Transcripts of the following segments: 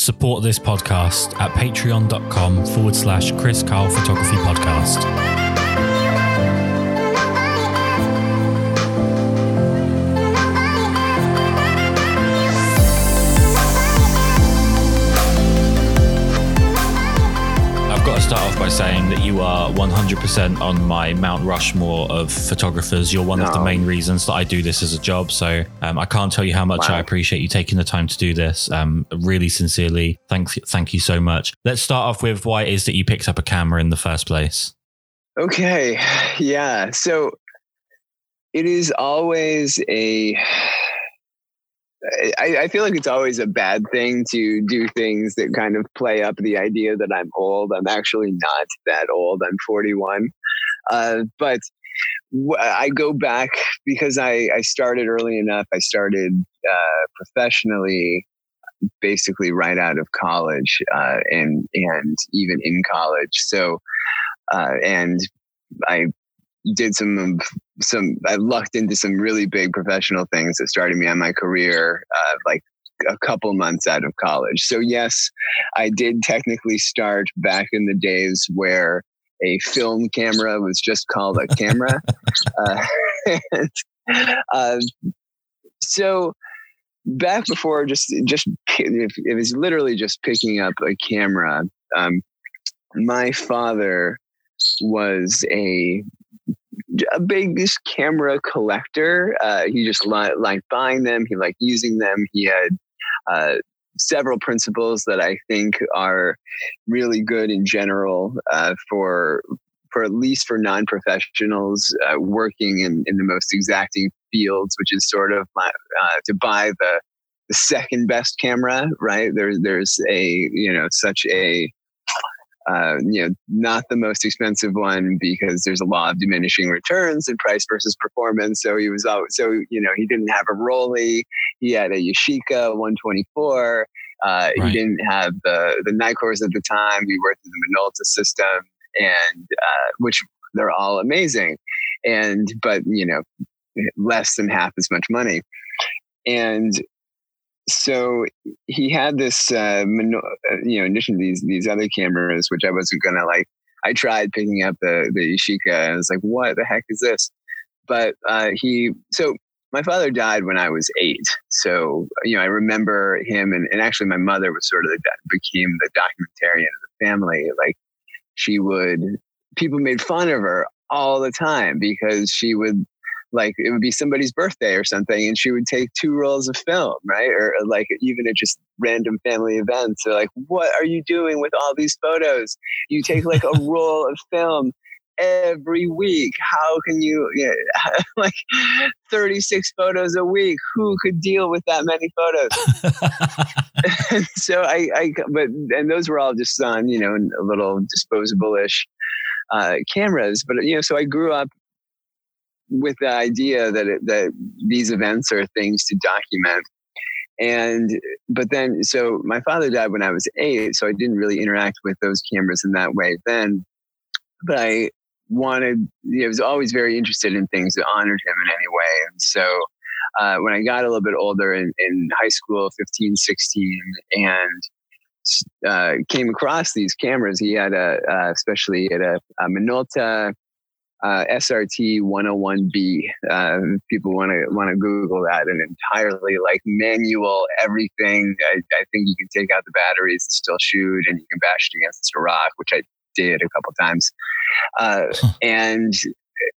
Support this podcast at patreon.com forward slash Kris Karl Photography Podcast. By saying that you are 100% on my Mount Rushmore of photographers. You're one no. of the main reasons that I do this as a job. So um, I can't tell you how much wow. I appreciate you taking the time to do this. Um, really sincerely, thank, thank you so much. Let's start off with why it is that you picked up a camera in the first place. Okay. Yeah. So it is always a I, I, feel like it's always a bad thing to do things that kind of play up the idea that I'm old. I'm actually not that old. I'm 41. Uh, but I go back because I, I started early enough. I started uh, professionally basically right out of college uh, and and even in college. So uh, and I did some some I lucked into some really big professional things that started me on my career uh, like a couple months out of college. So yes, I did technically start back in the days where a film camera was just called a camera. uh, and, uh, so back before just just it was literally just picking up a camera. Um, my father was a a big camera collector. Uh, he just li- liked buying them. He liked using them. He had uh, several principles that I think are really good in general uh, for for at least for non-professionals uh, working in, in the most exacting fields, which is sort of uh, to buy the the second best camera, right? There's there's a you know such a uh, you know, not the most expensive one because there's a law of diminishing returns and price versus performance. So he was always, so, you know, he didn't have a Rollei. He had a Yashica 124. Uh, right. He didn't have the, the Nikkors at the time. He worked with the Minolta system and, uh, which they're all amazing. And, but, you know, less than half as much money. And so he had this, uh, uh, you know, in addition to these these other cameras, which I wasn't gonna like. I tried picking up the the Yashica, and I was like, "What the heck is this?" But uh, he, so my father died when I was eight, so you know, I remember him, and, and actually, my mother was sort of the, became the documentarian of the family. Like, she would, people made fun of her all the time because she would like it would be somebody's birthday or something and she would take two rolls of film right? Or, like even at just random family events they're like what are you doing with all these photos? You take like a roll of film every week. How can you, you know, like 36 photos a week? Who could deal with that many photos? So I, I but and those were all just on you know a little disposable-ish uh, cameras but you know so i grew up with the idea that it, that these events are things to document. And but then so my father died when i was eight so i didn't really interact with those cameras in that way then. But i wanted you know, i was always very interested in things that honored him in any way. And so uh, when i got a little bit older in, in high school 15 16 and uh, came across these cameras he had a uh, especially at a, a minolta uh, SRT 101B. Uh, people want to want to Google that. An entirely like manual everything. I, I, think you can take out the batteries and still shoot, and you can bash it against a rock, which I did a couple times. Uh, and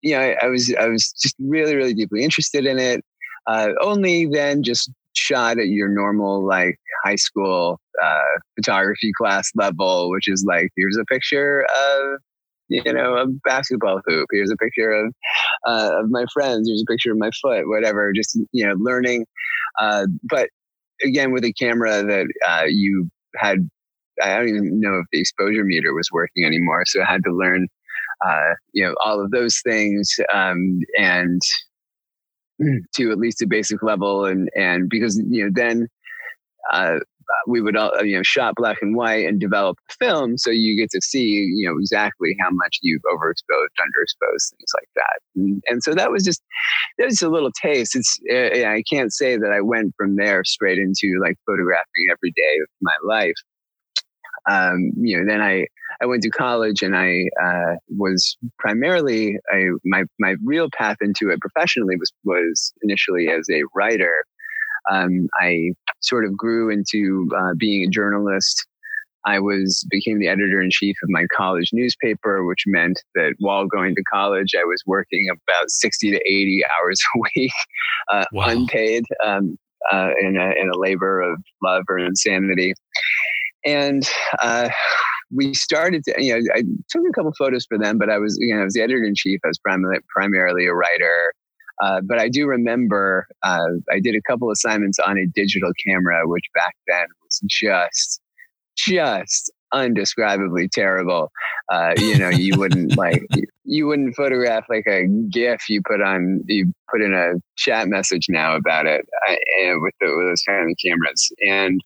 you know, I, I, was I was just really really deeply interested in it. Uh, only then just shot at your normal like high school uh, photography class level, which is like here's a picture of you know, a basketball hoop. Here's a picture of uh, of my friends. Here's a picture of my foot. Whatever. Just you know, learning. Uh, but again, with a camera that uh, you had, I don't even know if the exposure meter was working anymore. So I had to learn, uh, you know, all of those things um, and to at least a basic level. And and because you know then uh, we would all you know shot black and white and develop film so you get to see you know exactly how much you've overexposed underexposed things like that. And, and so that was just that was a little taste. It's uh, i can't say that i went from there straight into like photographing every day of my life. Um, you know then i i went to college and i uh, was primarily I, my my real path into it professionally was was initially as a writer. Um, I sort of grew into uh, being a journalist. I was became the editor in chief of my college newspaper, which meant that while going to college, I was working about sixty to eighty hours a week, uh, wow. unpaid, um, uh, in, a, in a labor of love or insanity. And uh, we started to, you know, I took a couple photos for them, but I was, you know, I was the editor in chief. I was primarily, primarily a writer. Uh, but I do remember uh, I did a couple assignments on a digital camera, which back then was just, just undescribably terrible. Uh, you know, you wouldn't like you wouldn't photograph like a GIF you put on you put in a chat message now about it uh, with, the, with those kind of cameras. And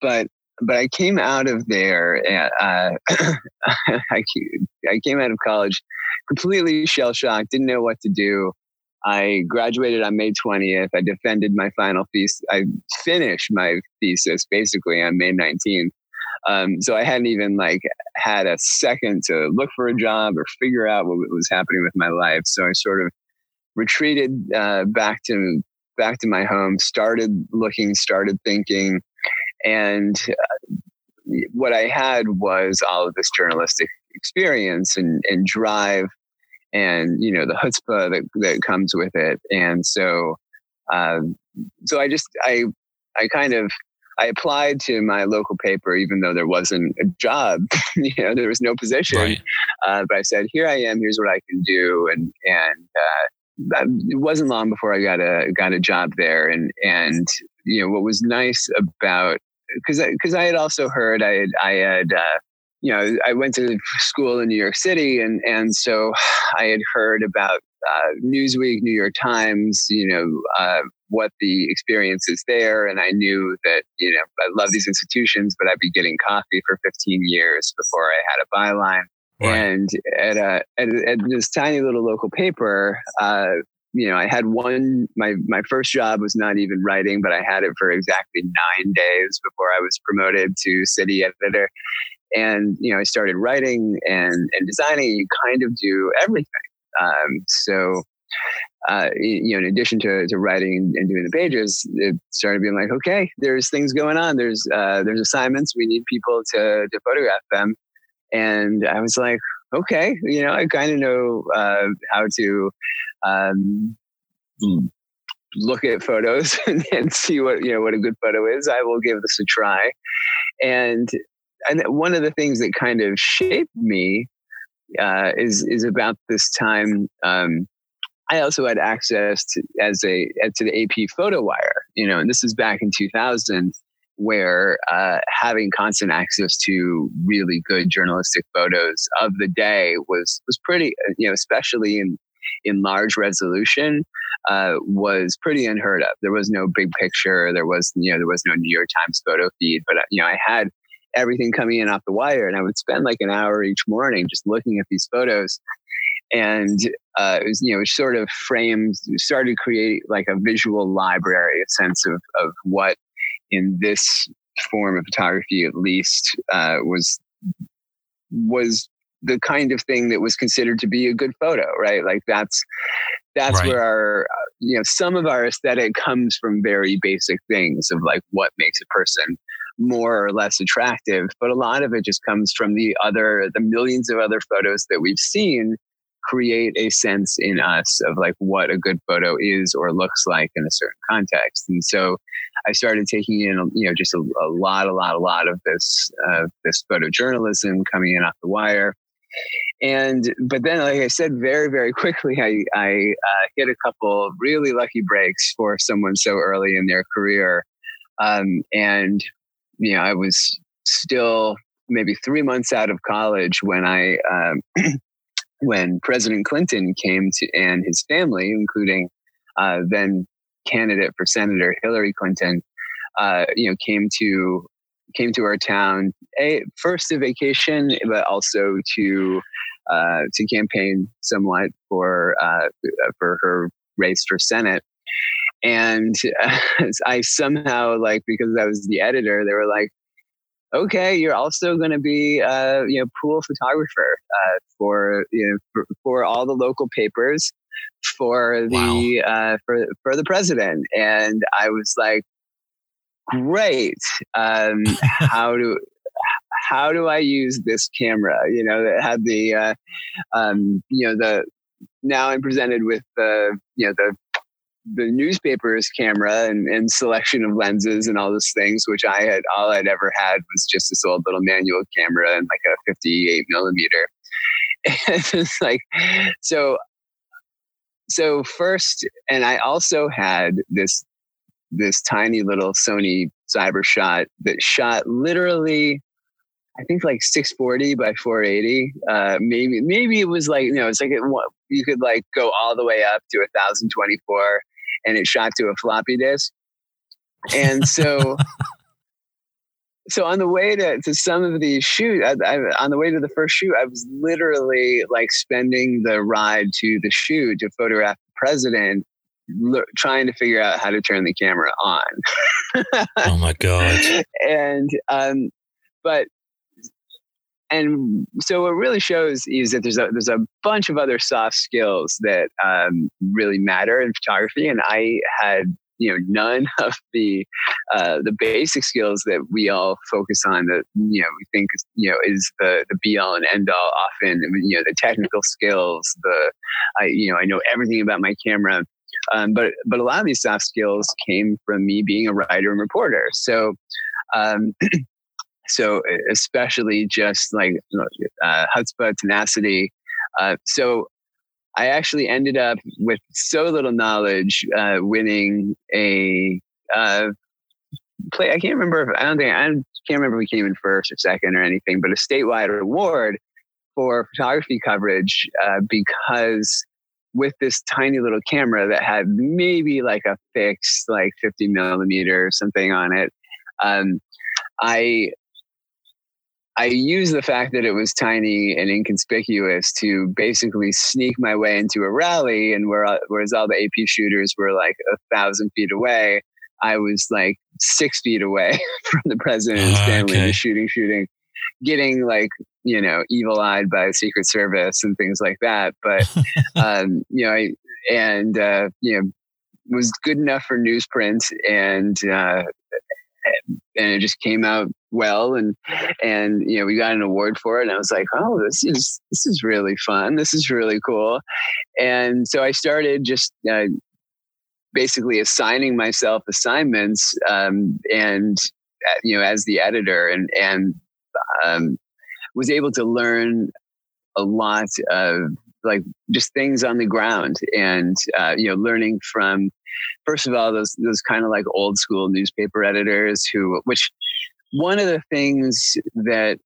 but but I came out of there. Uh, I I came out of college completely shell shocked, didn't know what to do. I graduated on May 20th. I defended my final thesis. I finished my thesis basically on May 19th. Um, so I hadn't even like had a second to look for a job or figure out what was happening with my life. So I sort of retreated uh, back to back to my home, started looking, started thinking, and uh, what I had was all of this journalistic experience and, and drive and you know the chutzpah that that comes with it. And so, um, so I just I I kind of I applied to my local paper, even though there wasn't a job. you know, there was no position. Right. Uh, but I said, "Here I am. Here's what I can do." And and uh, it wasn't long before I got a got a job there. And and you know what was nice about because because I, I, had also heard I had I had uh, you know, I went to school in New York City, and and so I had heard about uh, Newsweek, New York Times, you know, uh, what the experience is there, and I knew that you know I love these institutions, but I'd be getting coffee for 15 years before I had a byline. Right. And at, a, at, at this tiny little local paper, uh, you know, I had one. My my first job was not even writing, but I had it for exactly nine days before I was promoted to city editor and you know i started writing and and designing you kind of do everything. Um, so uh, you know in addition to, to writing and doing the pages it started being like okay there's things going on. There's uh, there's assignments. We need people to to photograph them. And i was like okay you know i kind of know uh, how to um, look at photos and, and see what you know what a good photo is. I will give this a try. And and one of the things that kind of shaped me uh, is is about this time. Um, I also had access to as a to the AP photo wire, you know, and this is back in 2000, where uh, having constant access to really good journalistic photos of the day was was pretty, uh, you know, especially in in large resolution, uh, was pretty unheard of. There was no big picture. There was, you know, there was no New York Times photo feed. But uh, you know, I had everything coming in off the wire. And I would spend like an hour each morning just looking at these photos. And uh, it was, you know, it sort of framed, started to create like a visual library, a sense of, of what in this form of photography at least uh, was was the kind of thing that was considered to be a good photo right like that's that's right. where our you know some of our aesthetic comes from very basic things of like what makes a person more or less attractive. But a lot of it just comes from the other, the millions of other photos that we've seen create a sense in us of like what a good photo is or looks like in a certain context. And so I started taking in, you know, just a, a lot, a lot, a lot of this, uh, this photojournalism coming in off the wire. And, but then, like I said, very, very quickly, I, I uh, hit a couple really lucky breaks for someone so early in their career. Um, and you know, I was still maybe three months out of college when I, um, when President Clinton came to, and his family, including uh, then candidate for Senator Hillary Clinton, uh, you know, came to came to our town a first to vacation, but also to uh, to campaign somewhat for uh, for her race for Senate. And I somehow like because I was the editor, they were like, "Okay, you're also going to be uh, you know pool photographer uh, for you know for, for, all the local papers for the wow. uh, for for the president." And I was like, "Great! Um, how do how do I use this camera? You know, that had the, uh, um, you know, the, now I'm presented with the, you know, the, the newspaper's camera and, and selection of lenses and all those things, which I had, all I'd ever had was just this old little manual camera and like a 58 millimeter. And it's like, so, so first, and I also had this, this tiny little Sony Cybershot that shot literally I think like 640 by 480. Uh, maybe maybe it was like you know it's like it, you could like go all the way up to 1024, and it shot to a floppy disk. And so, so on the way to to some of these shoot, I, I, on the way to the first shoot, I was literally like spending the ride to the shoot to photograph the president trying to figure out how to turn the camera on. oh my god! And um, but and so what really shows is that there's a there's a bunch of other soft skills that um, really matter in photography, and I had you know none of the uh, the basic skills that we all focus on that you know we think you know is the the be all and end all. Often you know the technical skills, the I you know I know everything about my camera. Um, but but a lot of these soft skills came from me being a writer and reporter. So um, So especially just like uh, chutzpah, tenacity. Uh, so I actually ended up with so little knowledge, uh, winning a uh, play. I can't remember. If, I don't think I can't remember if we came in first or second or anything, but a statewide award for photography coverage uh, because with this tiny little camera that had maybe like a fixed like 50 millimeter or something on it. Um, I I used the fact that it was tiny and inconspicuous to basically sneak my way into a rally, and where whereas all the AP shooters were like a thousand feet away, I was like six feet away from the president's uh, family, okay. shooting, shooting, getting like you know evil eyed by the Secret Service and things like that. But um, you know, I, and uh, you know was good enough for newsprint and uh, and it just came out well and and you know we got an award for it and i was like oh this is this is really fun. This is really cool. And so i started just uh, basically assigning myself assignments um, and uh, you know as the editor and and um, was able to learn a lot of like just things on the ground and uh, you know learning from first of all those those kind of like old school newspaper editors who which one of the things that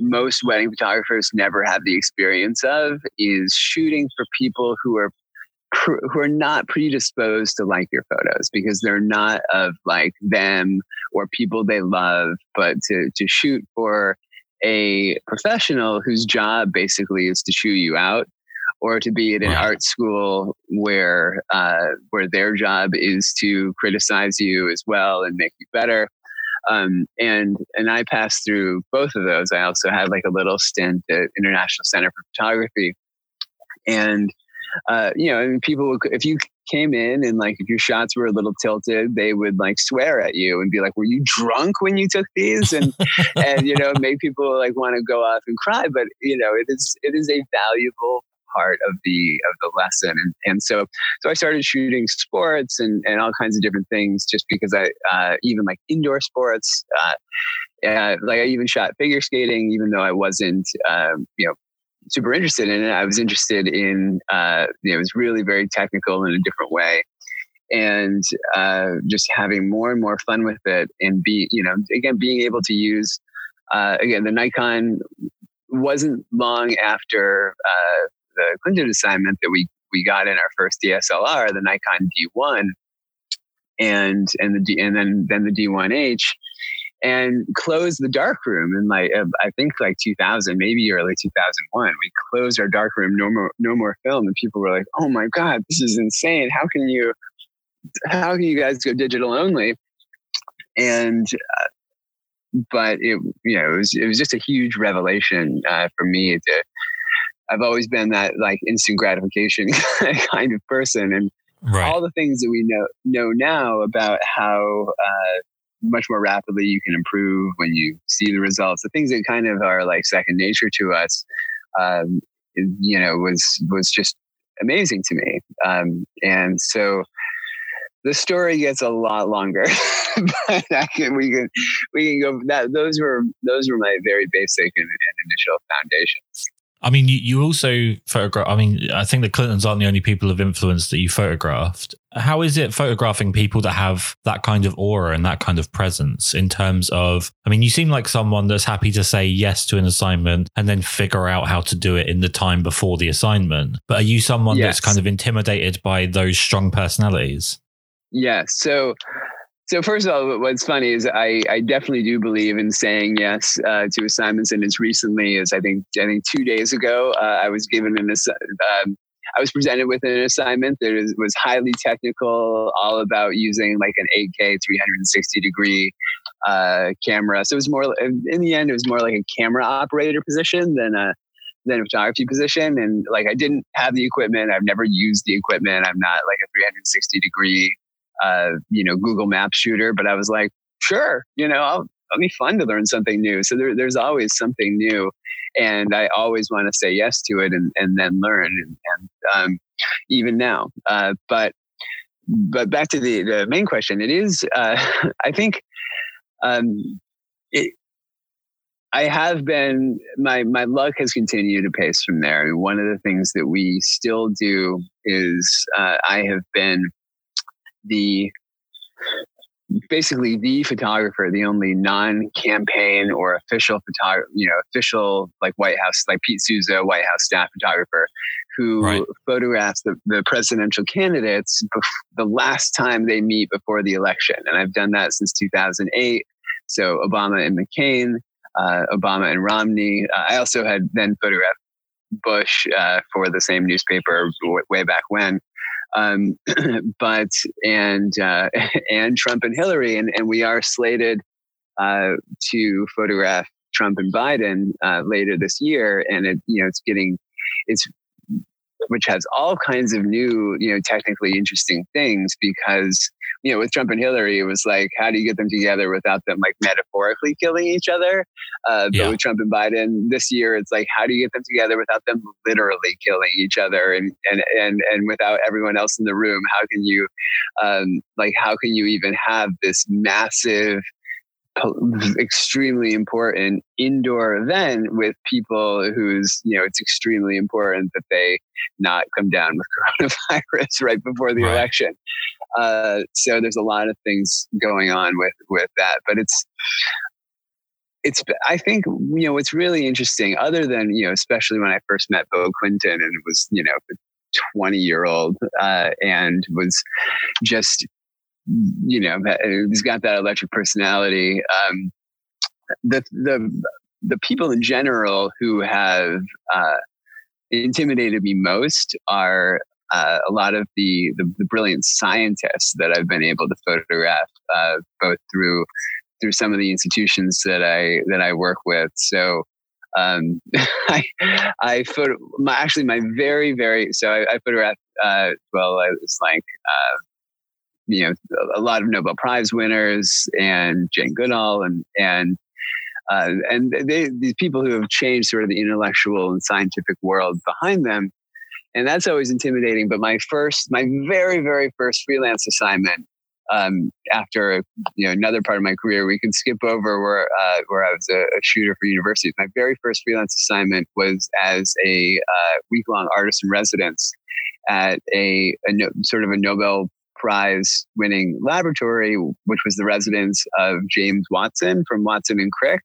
most wedding photographers never have the experience of is shooting for people who are who are not predisposed to like your photos because they're not of like them or people they love but to to shoot for a professional whose job basically is to chew you out or to be at an art school where uh, where their job is to criticize you as well and make you better. Um, and and I passed through both of those. I also had like a little stint at International Center for Photography, and uh, you know, I mean, people if you came in and like if your shots were a little tilted, they would like swear at you and be like, "Were you drunk when you took these?" and and you know, make people like want to go off and cry. But you know, it is it is a valuable part of the of the lesson. And, and so so i started shooting sports and and all kinds of different things just because i uh, even like indoor sports uh, uh, like i even shot figure skating even though i wasn't um, you know super interested in it. I was interested in uh, you know it was really very technical in a different way. And uh, just having more and more fun with it and be you know again being able to use uh, again the nikon wasn't long after uh, the Clinton assignment that we we got in our first DSLR, the Nikon D1, and and the D, and then then the D1H and closed the dark room in like uh, I think like 2000, maybe early 2001. We closed our dark room, no more no more film, and people were like, "Oh my god, this is insane! How can you how can you guys go digital only?" And uh, but it you know it was it was just a huge revelation uh, for me to. I've always been that like instant gratification kind of person, and right. all the things that we know know now about how uh, much more rapidly you can improve when you see the results. The things that kind of are like second nature to us, um, you know, was was just amazing to me. Um, and so the story gets a lot longer, but can, we can we can go. That those were those were my very basic and, and initial foundations. I mean, you, you also photograph. I mean, I think the Clintons aren't the only people of influence that you photographed. How is it photographing people that have that kind of aura and that kind of presence in terms of? I mean, you seem like someone that's happy to say yes to an assignment and then figure out how to do it in the time before the assignment. But are you someone yes. that's kind of intimidated by those strong personalities? Yes. So so first of all, what's funny is I, I definitely do believe in saying yes uh, to assignments, and as recently as I think I think two days ago, uh, I was given an um, I was presented with an assignment that was, was highly technical, all about using like an 8K 360 degree uh, camera. So it was more in the end, it was more like a camera operator position than a than a photography position. And like I didn't have the equipment. I've never used the equipment. I'm not like a 360 degree uh, you know, Google Map shooter, but I was like, sure, you know, I'll, it'll be fun to learn something new. So there, there's always something new. And I always want to say yes to it and, and then learn. And, and um, even now, uh, but, but back to the, the main question, it is, uh, I think, um, it, I have been my my luck has continued to pace from there. One of the things that we still do is uh, I have been the basically the photographer, the only non-campaign or official photographer, you know, official like White House, like Pete Souza, White House staff photographer, who right. photographs the, the presidential candidates bef- the last time they meet before the election. And I've done that since 2008. So Obama and McCain, uh, Obama and Romney. Uh, I also had then photographed Bush uh, for the same newspaper w- way back when um, but and uh, and Trump and Hillary, and, and we are slated uh, to photograph Trump and Biden uh, later this year, and it you know it's getting it's which has all kinds of new, you know, technically interesting things because, you know, with Trump and Hillary, it was like, how do you get them together without them like metaphorically killing each other? Uh, but yeah. with Trump and Biden this year, it's like, how do you get them together without them literally killing each other and, and, and, and without everyone else in the room? How can you, um, like, how can you even have this massive, extremely important indoor event with people who's you know it's extremely important that they not come down with coronavirus right before the right. election uh, so there's a lot of things going on with with that but it's it's i think you know what's really interesting other than you know especially when i first met Bill Clinton and it was you know 20 year old uh, and was just you know, he's got that electric personality. Um, the the the people in general who have uh, intimidated me most are uh, a lot of the, the, the brilliant scientists that I've been able to photograph, uh, both through through some of the institutions that I that I work with. So. Um, I, I photo, my, actually my very, very, so I, I photographed, uh, well, I was like, uh, you know a lot of Nobel Prize winners and Jane Goodall and and uh, and they, these people who have changed sort of the intellectual and scientific world behind them, and that's always intimidating. But my first, my very very first freelance assignment um, after you know another part of my career, we can skip over where uh, where I was a, a, shooter for universities. My very first freelance assignment was as a uh, week long artist in residence at a, a no, sort of a Nobel prize winning laboratory, which was the residence of James Watson from Watson and Crick.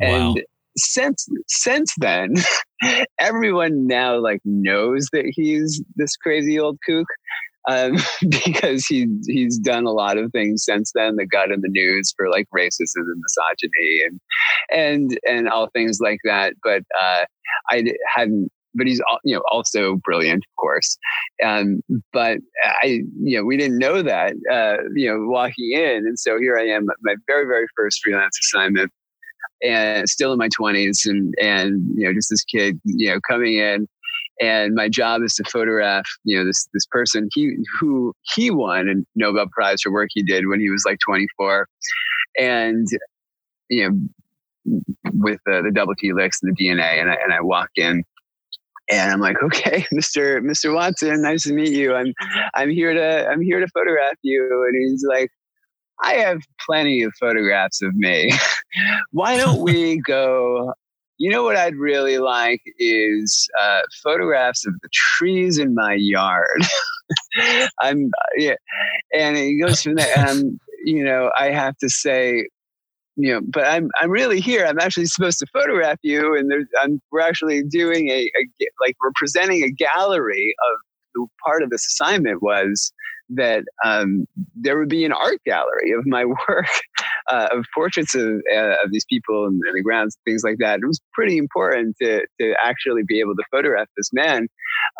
And wow. since since then, everyone now like knows that he's this crazy old kook. um, because he he's done a lot of things since then that got in the news for like racism and misogyny and and and all things like that. But uh, I hadn't. But he's you know also brilliant, of course. Um, but I you know we didn't know that uh, you know walking in, and so here I am, my very very first freelance assignment, and still in my twenties, and and you know just this kid you know coming in and my job is to photograph you know this this person he who he won a Nobel Prize for work he did when he was like 24 and you know with the, the double helix and the DNA and I, and I walk in and I'm like, okay, Mr. Mr. Watson, nice to meet you. I'm I'm here to I'm here to photograph you. And he's like, I have plenty of photographs of me. Why don't we go you know what I'd really like is uh, photographs of the trees in my yard. I'm yeah, and it goes from there. And you know, I have to say, you know, but I'm I'm really here. I'm actually supposed to photograph you, and there's, I'm, we're actually doing a, a like we're presenting a gallery of the part of this assignment was that um, there would be an art gallery of my work, uh, of portraits of, uh, of these people and, and, the grounds, things like that. It was pretty important to, to actually be able to photograph this man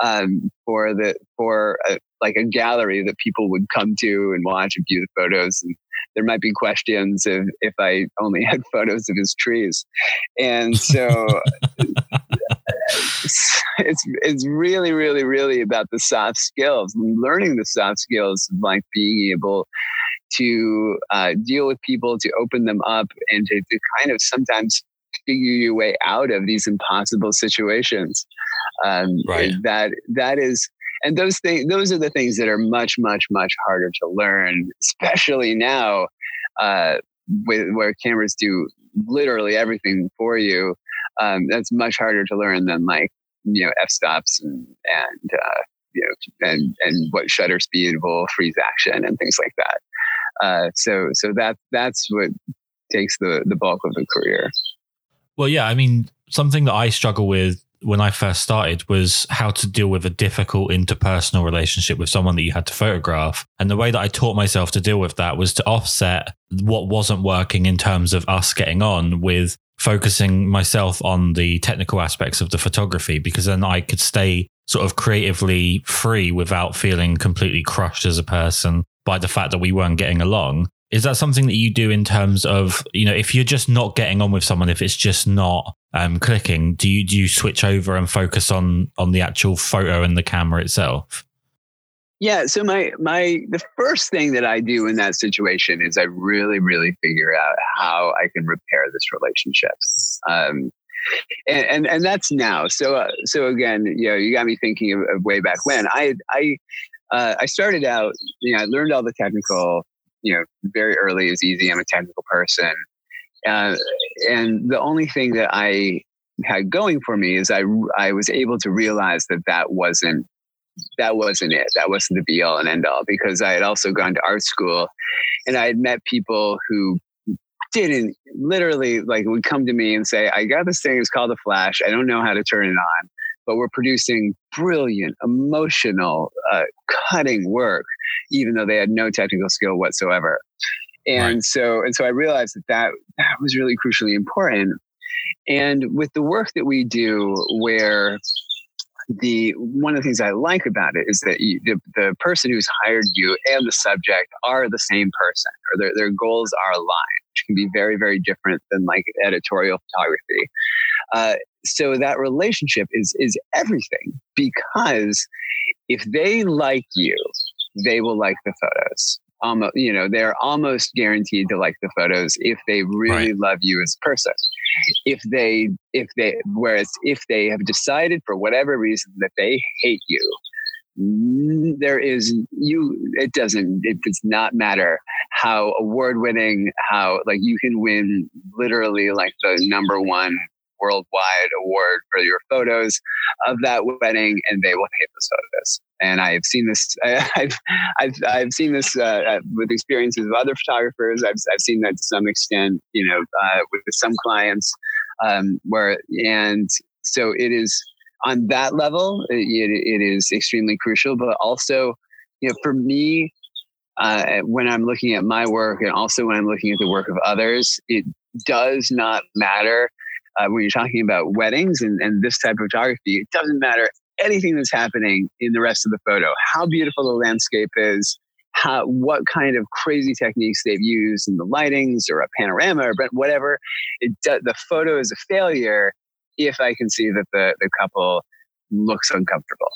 um, for the for a, like a gallery that people would come to and watch and view the photos. And there might be questions if if I only had photos of his trees, and so. it's it's really really really about the soft skills learning the soft skills of like being able to uh, deal with people to open them up and to, to kind of sometimes figure your way out of these impossible situations um, right. that that is and those things those are the things that are much much much harder to learn especially now uh, with, where cameras do literally everything for you um, that's much harder to learn than like you know f stops and and uh, you know and and what shutter speed will freeze action and things like that. Uh, so so that that's what takes the the bulk of the career. Well, yeah, I mean something that I struggle with when I first started was how to deal with a difficult interpersonal relationship with someone that you had to photograph. And the way that I taught myself to deal with that was to offset what wasn't working in terms of us getting on with focusing myself on the technical aspects of the photography because then I could stay sort of creatively free without feeling completely crushed as a person by the fact that we weren't getting along. Is that something that you do in terms of, you know, if you're just not getting on with someone, if it's just not um, clicking, do you do you switch over and focus on on the actual photo and the camera itself? Yeah. So my my the first thing that I do in that situation is I really really figure out how I can repair this relationship. Um, and, and, and that's now. So uh, so again, you know, you got me thinking of, of way back when I I uh, I started out. You know, I learned all the technical. You know, very early is easy. I'm a technical person, uh, and the only thing that I had going for me is I I was able to realize that that wasn't that wasn't it. That wasn't the be all and end all because I had also gone to art school and I had met people who didn't literally like would come to me and say, I got this thing, it's called a flash. I don't know how to turn it on, but we're producing brilliant, emotional, uh, cutting work, even though they had no technical skill whatsoever. And right. so, and so I realized that, that that was really crucially important. And with the work that we do, where the one of the things I like about it is that you, the, the person who's hired you and the subject are the same person, or their, their goals are aligned, which can be very, very different than like editorial photography. Uh, so that relationship is is everything because if they like you, they will like the photos almost you know they're almost guaranteed to like the photos if they really right. love you as a person if they if they whereas if they have decided for whatever reason that they hate you there is you it doesn't it does not matter how award winning how like you can win literally like the number one worldwide award for your photos of that wedding, and they will hate those photos. And I've seen this. I've I've I've seen this uh, uh, with experiences of other photographers. I've I've seen that to some extent. You know, uh, with some clients, um, where and so it is on that level. It, it is extremely crucial, but also you know, for me, uh, when I'm looking at my work and also when I'm looking at the work of others, it does not matter uh, when you're talking about weddings and, and this type of photography. It doesn't matter anything that's happening in the rest of the photo, how beautiful the landscape is, how what kind of crazy techniques they've used in the lightings or a panorama or whatever. It the photo is a failure if I can see that the the couple looks uncomfortable.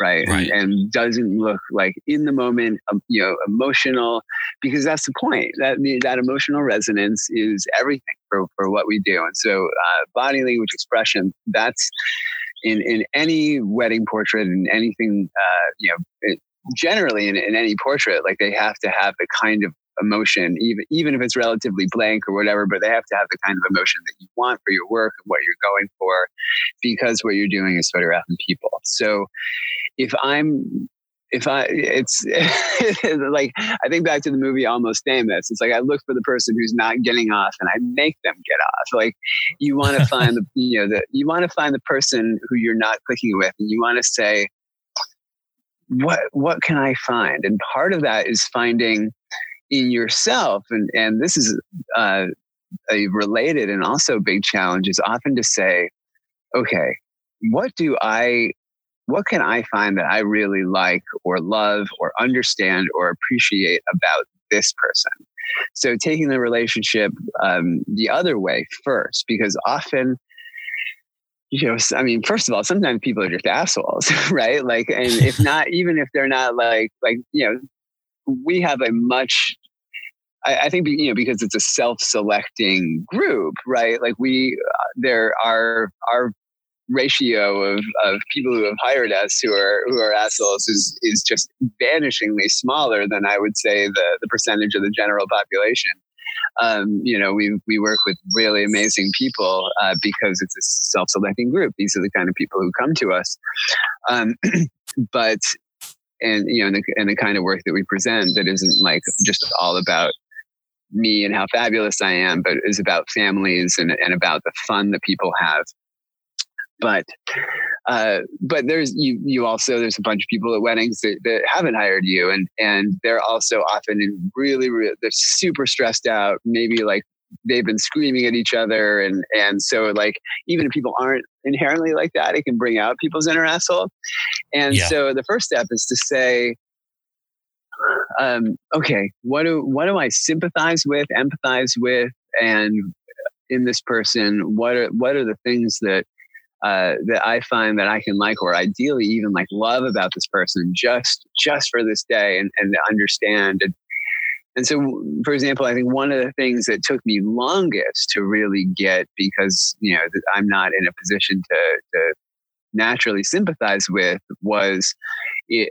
Right? right. And, doesn't look like in the moment, um, you know, emotional, because that's the point. That that emotional resonance is everything for, for what we do. And so, uh, body language expression. That's in in any wedding portrait and anything, uh, you know, it, generally in, in any portrait, like they have to have the kind of emotion, even even if it's relatively blank or whatever, but they have to have the kind of emotion that you want for your work and what you're going for, because what you're doing is photographing people. So, if I'm if I, it's like I think back to the movie Almost Famous. It's like I look for the person who's not getting off, and I make them get off. Like you want to find the, you know, the you want to find the person who you're not clicking with, and you want to say, what what can I find? And part of that is finding in yourself, and and this is uh, a related and also big challenge is often to say, okay, what do I what can I find that I really like or love or understand or appreciate about this person? So taking the relationship um, the other way first, because often you know, I mean, first of all, sometimes people are just assholes, right? Like, and if not, even if they're not like, like, you know, we have a much, I, I think, you know, because it's a self-selecting group, right? Like we, uh, there are, our ratio of, of people who have hired us who are, who are assholes is, is just vanishingly smaller than I would say the, the percentage of the general population um, you know, we we work with really amazing people uh, because it's a self-selecting group. These are the kind of people who come to us. Um, but and you know, and the, and the kind of work that we present that isn't like just all about me and how fabulous I am, but is about families and, and about the fun that people have but uh, but there's you you also there's a bunch of people at weddings that, that haven't hired you and and they're also often in really, really they're super stressed out maybe like they've been screaming at each other and and so like even if people aren't inherently like that it can bring out people's inner asshole and yeah. so the first step is to say um, okay what do what do i sympathize with empathize with and in this person what are what are the things that uh, that I find that I can like, or ideally even like love about this person just just for this day, and and to understand. And, and so, for example, I think one of the things that took me longest to really get, because you know I'm not in a position to, to naturally sympathize with, was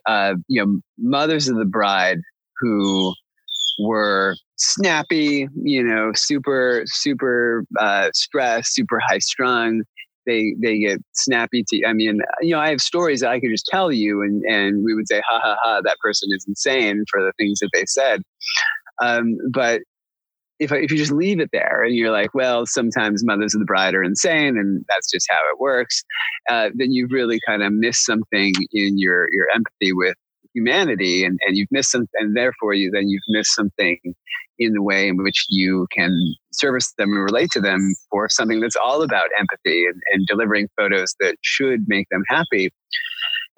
uh, you know mothers of the bride who were snappy, you know, super super uh, stressed, super high strung, they they get snappy to i mean you know i have stories that i could just tell you and and we would say ha ha ha that person is insane for the things that they said. Um, but if, if you just leave it there and you're like well sometimes mothers of the bride are insane and that's just how it works uh, then you've really kind of missed something in your your empathy with humanity and, and you've missed some and therefore you then you've missed something in the way in which you can service them and relate to them for something that's all about empathy and, and delivering photos that should make them happy.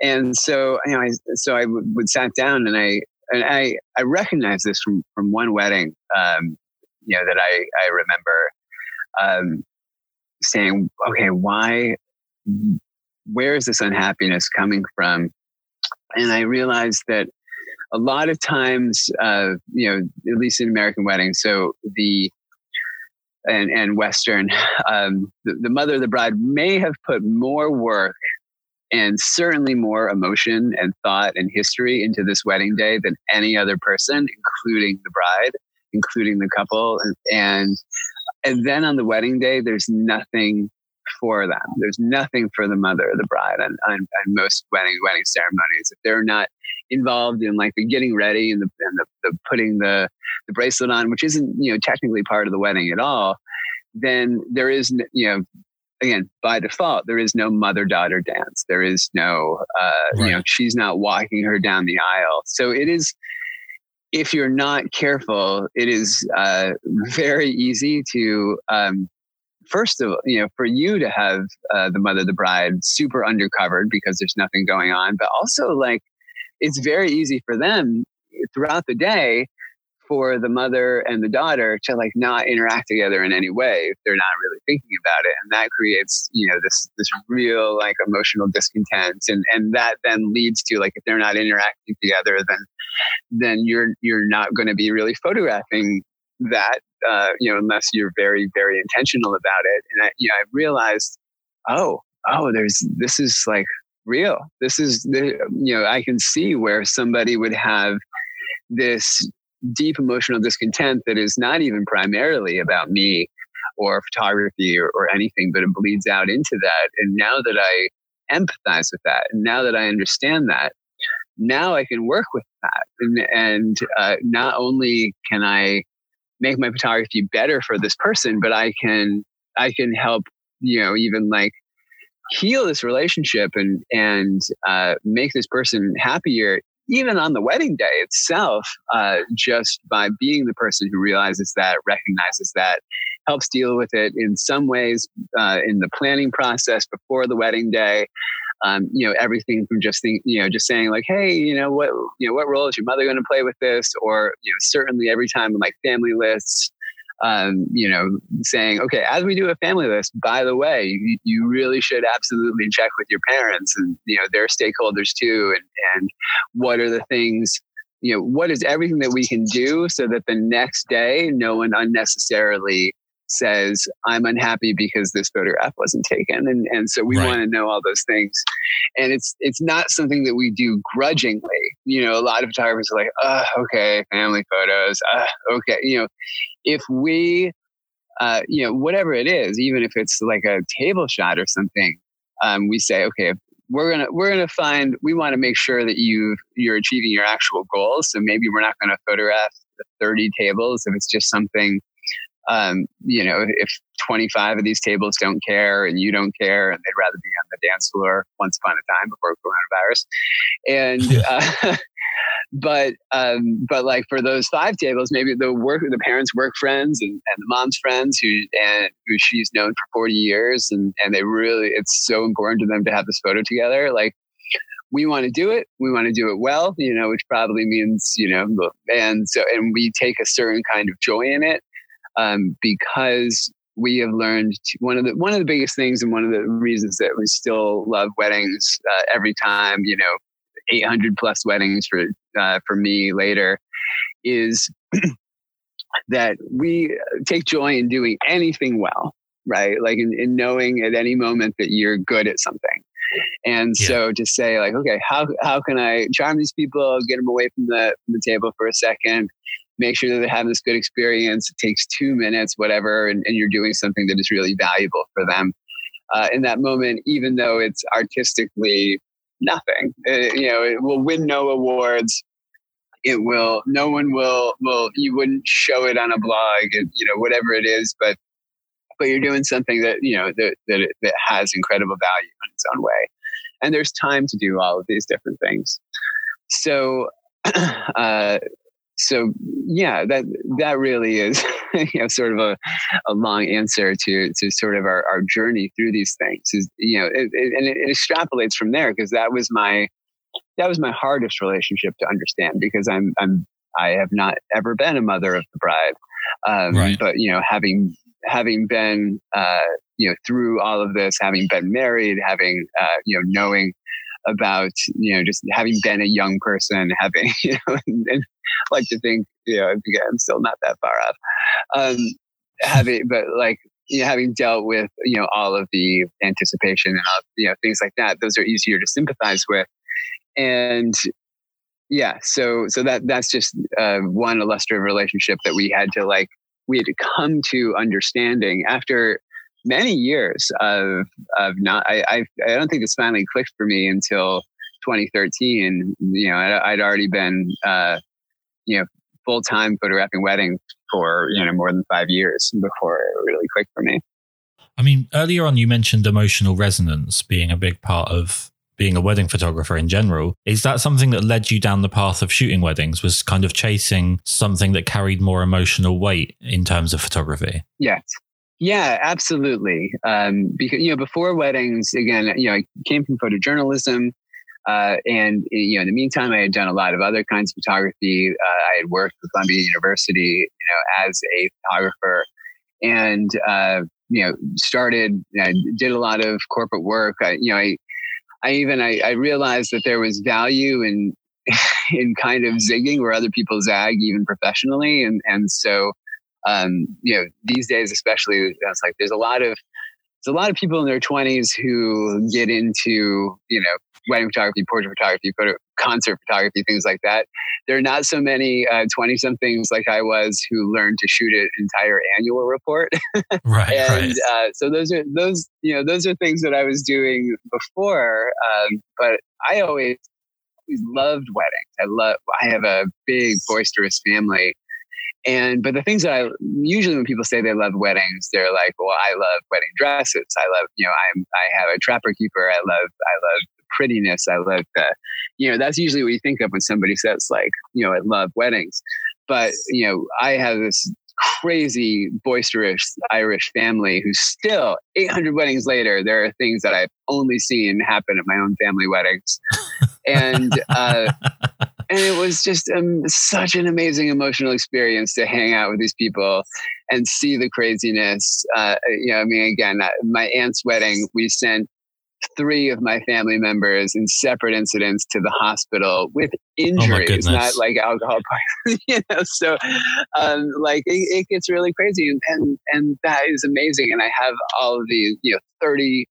And so, you know, I, so I would, sat down and I, and I, I recognize this from, from one wedding, um, you know, that I, I remember, um, saying, okay, why, where is this unhappiness coming from? And I realized that a lot of times, uh, you know, at least in American weddings, so the and and Western, um, the, the mother of the bride may have put more work and certainly more emotion and thought and history into this wedding day than any other person, including the bride, including the couple, and and, and then on the wedding day, there's nothing for them. There's nothing for the mother of the bride and, on, on most wedding wedding ceremonies. If they're not involved in like the getting ready and the and the, the putting the the bracelet on, which isn't you know technically part of the wedding at all, then there is you know again by default there is no mother daughter dance there is no uh, right. you know she's not walking her down the aisle so it is if you're not careful it is uh, very easy to um, first of all you know for you to have uh, the mother the bride super undercovered because there's nothing going on but also like it's very easy for them throughout the day for the mother and the daughter to like not interact together in any way if they're not really thinking about it. And that creates you know this this real like emotional discontent. And and that then leads to like if they're not interacting together then then you're you're not going to be really photographing that uh, you know unless you're very very intentional about it. And I, you know I realized oh oh there's this is like real. This is the, you know I can see where somebody would have this deep emotional discontent that is not even primarily about me or photography or, or anything, but it bleeds out into that. And now that I empathize with that, and now that I understand that, now I can work with that. And, and uh, not only can I make my photography better for this person, but I can I can help you know even like heal this relationship and and uh, make this person happier even on the wedding day itself, uh, just by being the person who realizes that, recognizes that, helps deal with it in some ways uh, in the planning process before the wedding day. Um, you know, everything from just think, you know, just saying like, hey, you know, what, you know, what role is your mother going to play with this? Or, you know, certainly every time in like family lists, um, you know, saying, okay, as we do a family list, by the way, you, you, really should absolutely check with your parents and, you know, their stakeholders too. And, and what are the things, you know, what is everything that we can do so that the next day no one unnecessarily says i'm unhappy because this photograph wasn't taken and and so we right. want to know all those things and it's it's not something that we do grudgingly you know a lot of photographers are like oh okay family photos uh, okay you know if we uh, you know whatever it is even if it's like a table shot or something um, we say okay we're gonna we're gonna find we want to make sure that you you're achieving your actual goals so maybe we're not going to photograph 30 tables if it's just something um, you know, if 25 of these tables don't care and you don't care and they'd rather be on the dance floor once upon a time before coronavirus. And, uh, but, um, but like for those five tables, maybe the work, the parents' work friends and, and the mom's friends who, and who she's known for 40 years and, and they really, it's so important to them to have this photo together. Like, we want to do it. We want to do it well, you know, which probably means, you know, and so, and we take a certain kind of joy in it um, because we have learned one of the one of the biggest things and one of the reasons that we still love weddings uh, every time you know 800 plus weddings for uh, for me later is that we take joy in doing anything well right like in, in knowing at any moment that you're good at something and yeah. so to say like okay how, how can i charm these people get them away from the, from the table for a second make sure that they have this good experience. It takes two minutes, whatever, and, and you're doing something that is really valuable for them uh, in that moment, even though it's artistically nothing. It, uh, you know, it will win no awards. It will. No one will. Will you wouldn't show it on a blog, and you know whatever it is, but but you're doing something that you know that that, that has incredible value in its own way, and there's time to do all of these different things. So uh, so yeah, that that really is you know sort of a, a long answer to to sort of our, our journey through these things is you know it, it, and it, it extrapolates from there because that was my that was my hardest relationship to understand because I'm I'm I have not ever been a mother of the bride, um, right. but you know having having been uh, you know through all of this, having been married, having uh, you know knowing about you know just having been a young person, having you know, and, and like to think you know I'm still not that far off. Um, having but like you know, having dealt with you know all of the anticipation and all, you know things like that, those are easier to sympathize with, and yeah, so so that that's just uh, one illustrative relationship that we had to like we had to come to understanding after many years of of not. I I, I don't think this finally clicked for me until 2013. You know, I, would already been uh, you know full time photographing weddings for you know more than five years before it really clicked for me. I mean, earlier on, you mentioned emotional resonance being a big part of being a wedding photographer in general. Is that something that led you down the path of shooting weddings? Was kind of chasing something that carried more emotional weight in terms of photography? Yes. Yeah, absolutely. Um, because you know, before weddings, again, you know, I came from photojournalism, uh, and you know, in the meantime, I had done a lot of other kinds of photography. Uh, I had worked with Columbia University, you know, as a photographer, and uh, you know, started, I did a lot of corporate work. I, you know, I I even I, I realized that there was value in in kind of zigging where other people zag, even professionally, and and so um, you know these days especially, it's like there's a lot of there's a lot of people in their 20s who get into you know wedding photography, portrait photography, photo, concert photography, things like that. There are not so many 20 uh, somethings like I was who learned to shoot an entire annual report. right. and right. Uh, so those are those, you know, those are things that I was doing before. Um, but I always loved weddings. I love, I have a big boisterous family. And but the things that I usually when people say they love weddings, they're like, well, I love wedding dresses. I love, you know, I'm I have a trapper keeper. I love I love prettiness. I love the, you know, that's usually what you think of when somebody says like, you know, I love weddings. But, you know, I have this crazy boisterous Irish family who still 800 weddings later, there are things that I've only seen happen at my own family weddings. And, uh, and it was just um, such an amazing emotional experience to hang out with these people and see the craziness. Uh, you know, I mean, again, my aunt's wedding, we sent three of my family members in separate incidents to the hospital with oh injuries, oh not like alcohol poisoning. you know, so um, like it, it, gets really crazy, and, and and that is amazing. And I have all of these, you know, 30,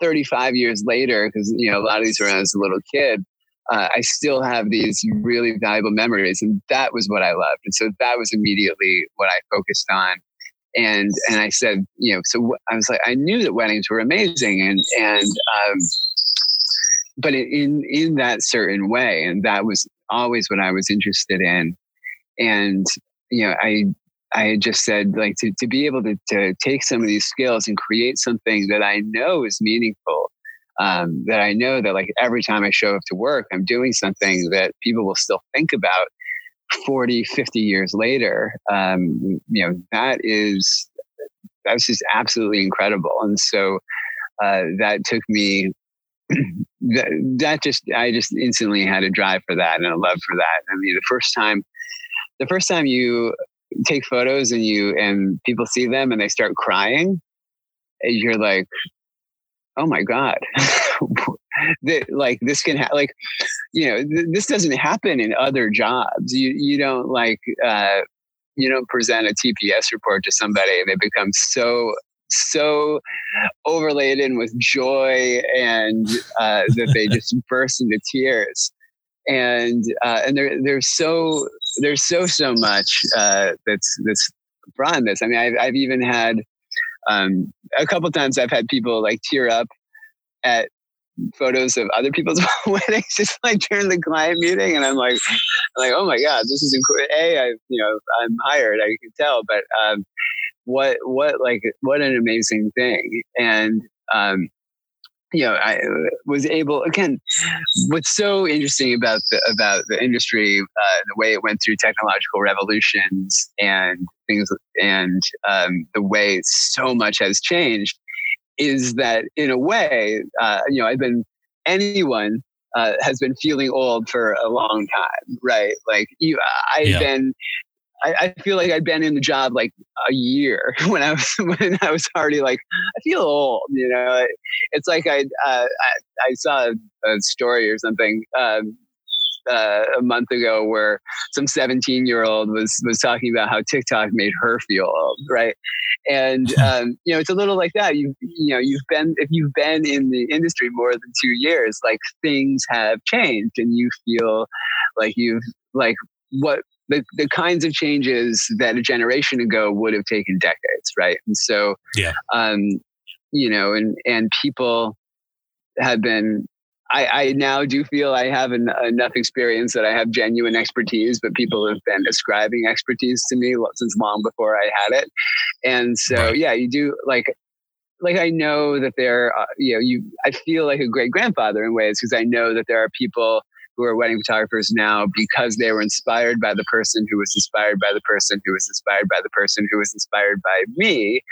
35 years later, because you know a lot of these were when I was a little kid. Uh, I still have these really valuable memories, and that was what I loved. And so that was immediately what I focused on and and I said, you know, so I was like, I knew that weddings were amazing, and and um, but in in that certain way, and that was always what I was interested in, and you know, I I just said like to to be able to to take some of these skills and create something that I know is meaningful. Um, that I know that like every time I show up to work, I'm doing something that people will still think about 40, 50 years later, um, you know, that is, that's just absolutely incredible. And so uh, that took me, that, that just, I just instantly had a drive for that and a love for that. I mean, the first time, the first time you take photos and you, and people see them and they start crying, you're like, oh my God, that like this can ha- like you know th- this doesn't happen in other jobs. You you don't like uh you don't present a tps report to somebody and they become so so overladen with joy and uh, that they just burst into tears. And uh, and there there's so there's so so much uh, that's that's brought in this. I mean, I've I've even had um, a couple times I've had people like tear up at photos of other people's weddings just like during the client meeting and i'm like I'm like oh my god this is incredible a i you know i'm hired i can tell but um what what like what an amazing thing and um you know i was able again what's so interesting about the about the industry uh, the way it went through technological revolutions and things and um, the way so much has changed is that in a way, uh, you know, I've been anyone uh, has been feeling old for a long time, right? Like you, I've yeah. been. I, I, feel like I'd been in the job like a year when I was when I was already like I feel old, you know. It's like I uh, I, I, saw a, a, story or something um, uh, a month ago where some 17 year old was was talking about how TikTok made her feel old, right? And um, you know, it's a little like that. You you know, you've been if you've been in the industry more than two years, like things have changed, and you feel like you've like what the, the kinds of changes that a generation ago would have taken decades, right? And so, yeah, um, you know, and and people have been I, I, now do feel I have an, enough experience that I have genuine expertise, but people have been ascribing expertise to me since long before I had it. And so, right. yeah, you do like, like I know that there, uh, you know, you I feel like a great grandfather in ways because I know that there are people who are wedding photographers now because they were inspired by the person who was inspired by the person who was inspired by the person who was inspired by me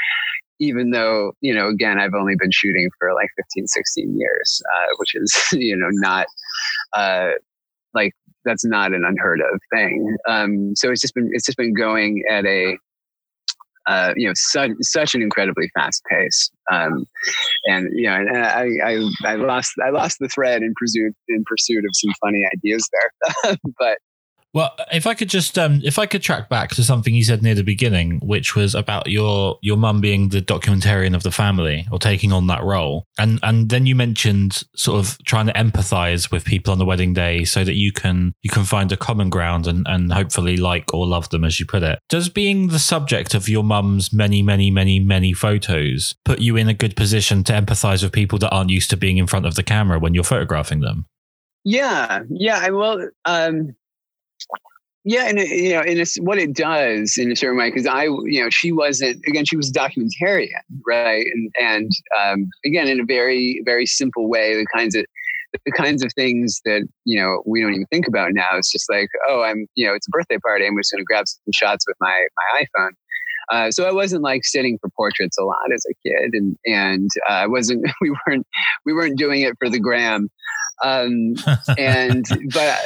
even though you know again i've only been shooting for like 15 16 years uh, which is you know not uh, like that's not an unheard of thing. Um, so it's just been it's just been going at a uh, you know, such such an incredibly fast pace, um, and you know, and I, I I lost I lost the thread in pursuit in pursuit of some funny ideas there, but well, if I could just um, if I could track back to something you said near the beginning, which was about your your mum being the documentarian of the family or taking on that role, and and then you mentioned sort of trying to empathize with people on the wedding day so that you can you can find a common ground and and hopefully like or love them as you put it. Does being the subject of your mum's many many many many photos put you in a good position to empathize with people that aren't used to being in front of the camera when you're photographing them? Yeah, yeah. I will. Um, yeah, and you know, and it's what it does in a certain way because I, you know, she wasn't again, she was a documentarian, right? And and um, again, in a very very simple way, the kinds of the kinds of things that you know we don't even think about now. It's just like, oh, I'm, you know, it's a birthday party. I'm just going to grab some shots with my my iPhone. Uh, so I wasn't like sitting for portraits a lot as a kid, and and uh, I wasn't. We weren't we weren't doing it for the gram. Um, and but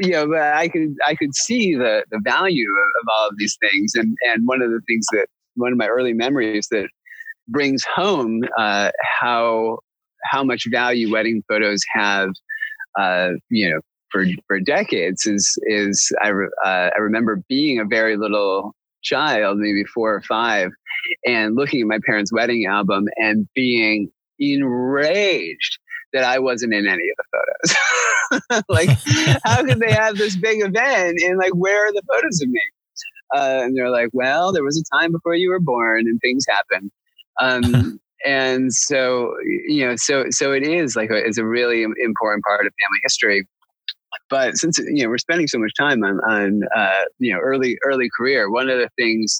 you know, but I could I could see the the value of, of all of these things, and and one of the things that one of my early memories that brings home uh, how how much value wedding photos have, uh, you know, for for decades is is I re, uh, I remember being a very little child, maybe four or five, and looking at my parents' wedding album and being enraged that I wasn't in any of the photos. like, how could they have this big event and like, where are the photos of me? Uh, and they're like, well, there was a time before you were born and things happen. Um, and so, you know, so, so it is like, a, it's a really important part of family history. But since, you know, we're spending so much time on, on uh, you know, early, early career, one of the things,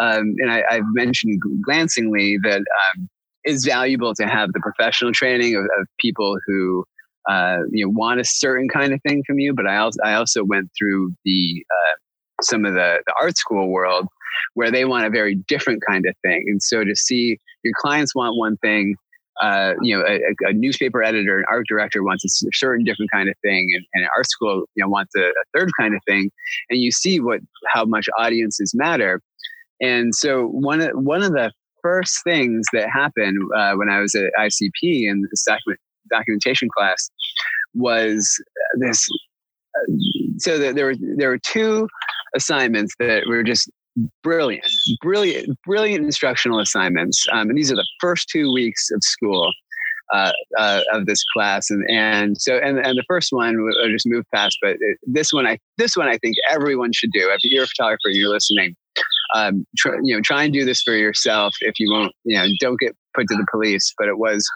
um, and I, have mentioned glancingly that um, is valuable to have the professional training of, of people who uh, you know want a certain kind of thing from you. But I also I also went through the uh, some of the, the art school world where they want a very different kind of thing. And so to see your clients want one thing, uh, you know, a, a, newspaper editor, an art director wants a certain different kind of thing, and, and art school, you know, wants a, a, third kind of thing, and you see what how much audiences matter. And so one of one of the first things that happened uh, when I was at ICP in this document, documentation class was this. Uh, so there were there were two assignments that were just brilliant, brilliant, brilliant instructional assignments. Um, and these are the first two weeks of school uh, uh, of this class, and and so and and the first one I just moved past, but it, this one I this one I think everyone should do. If you're a photographer, you're listening um, try, you know, try and do this for yourself if you won't, you know, don't get put to the police. But it was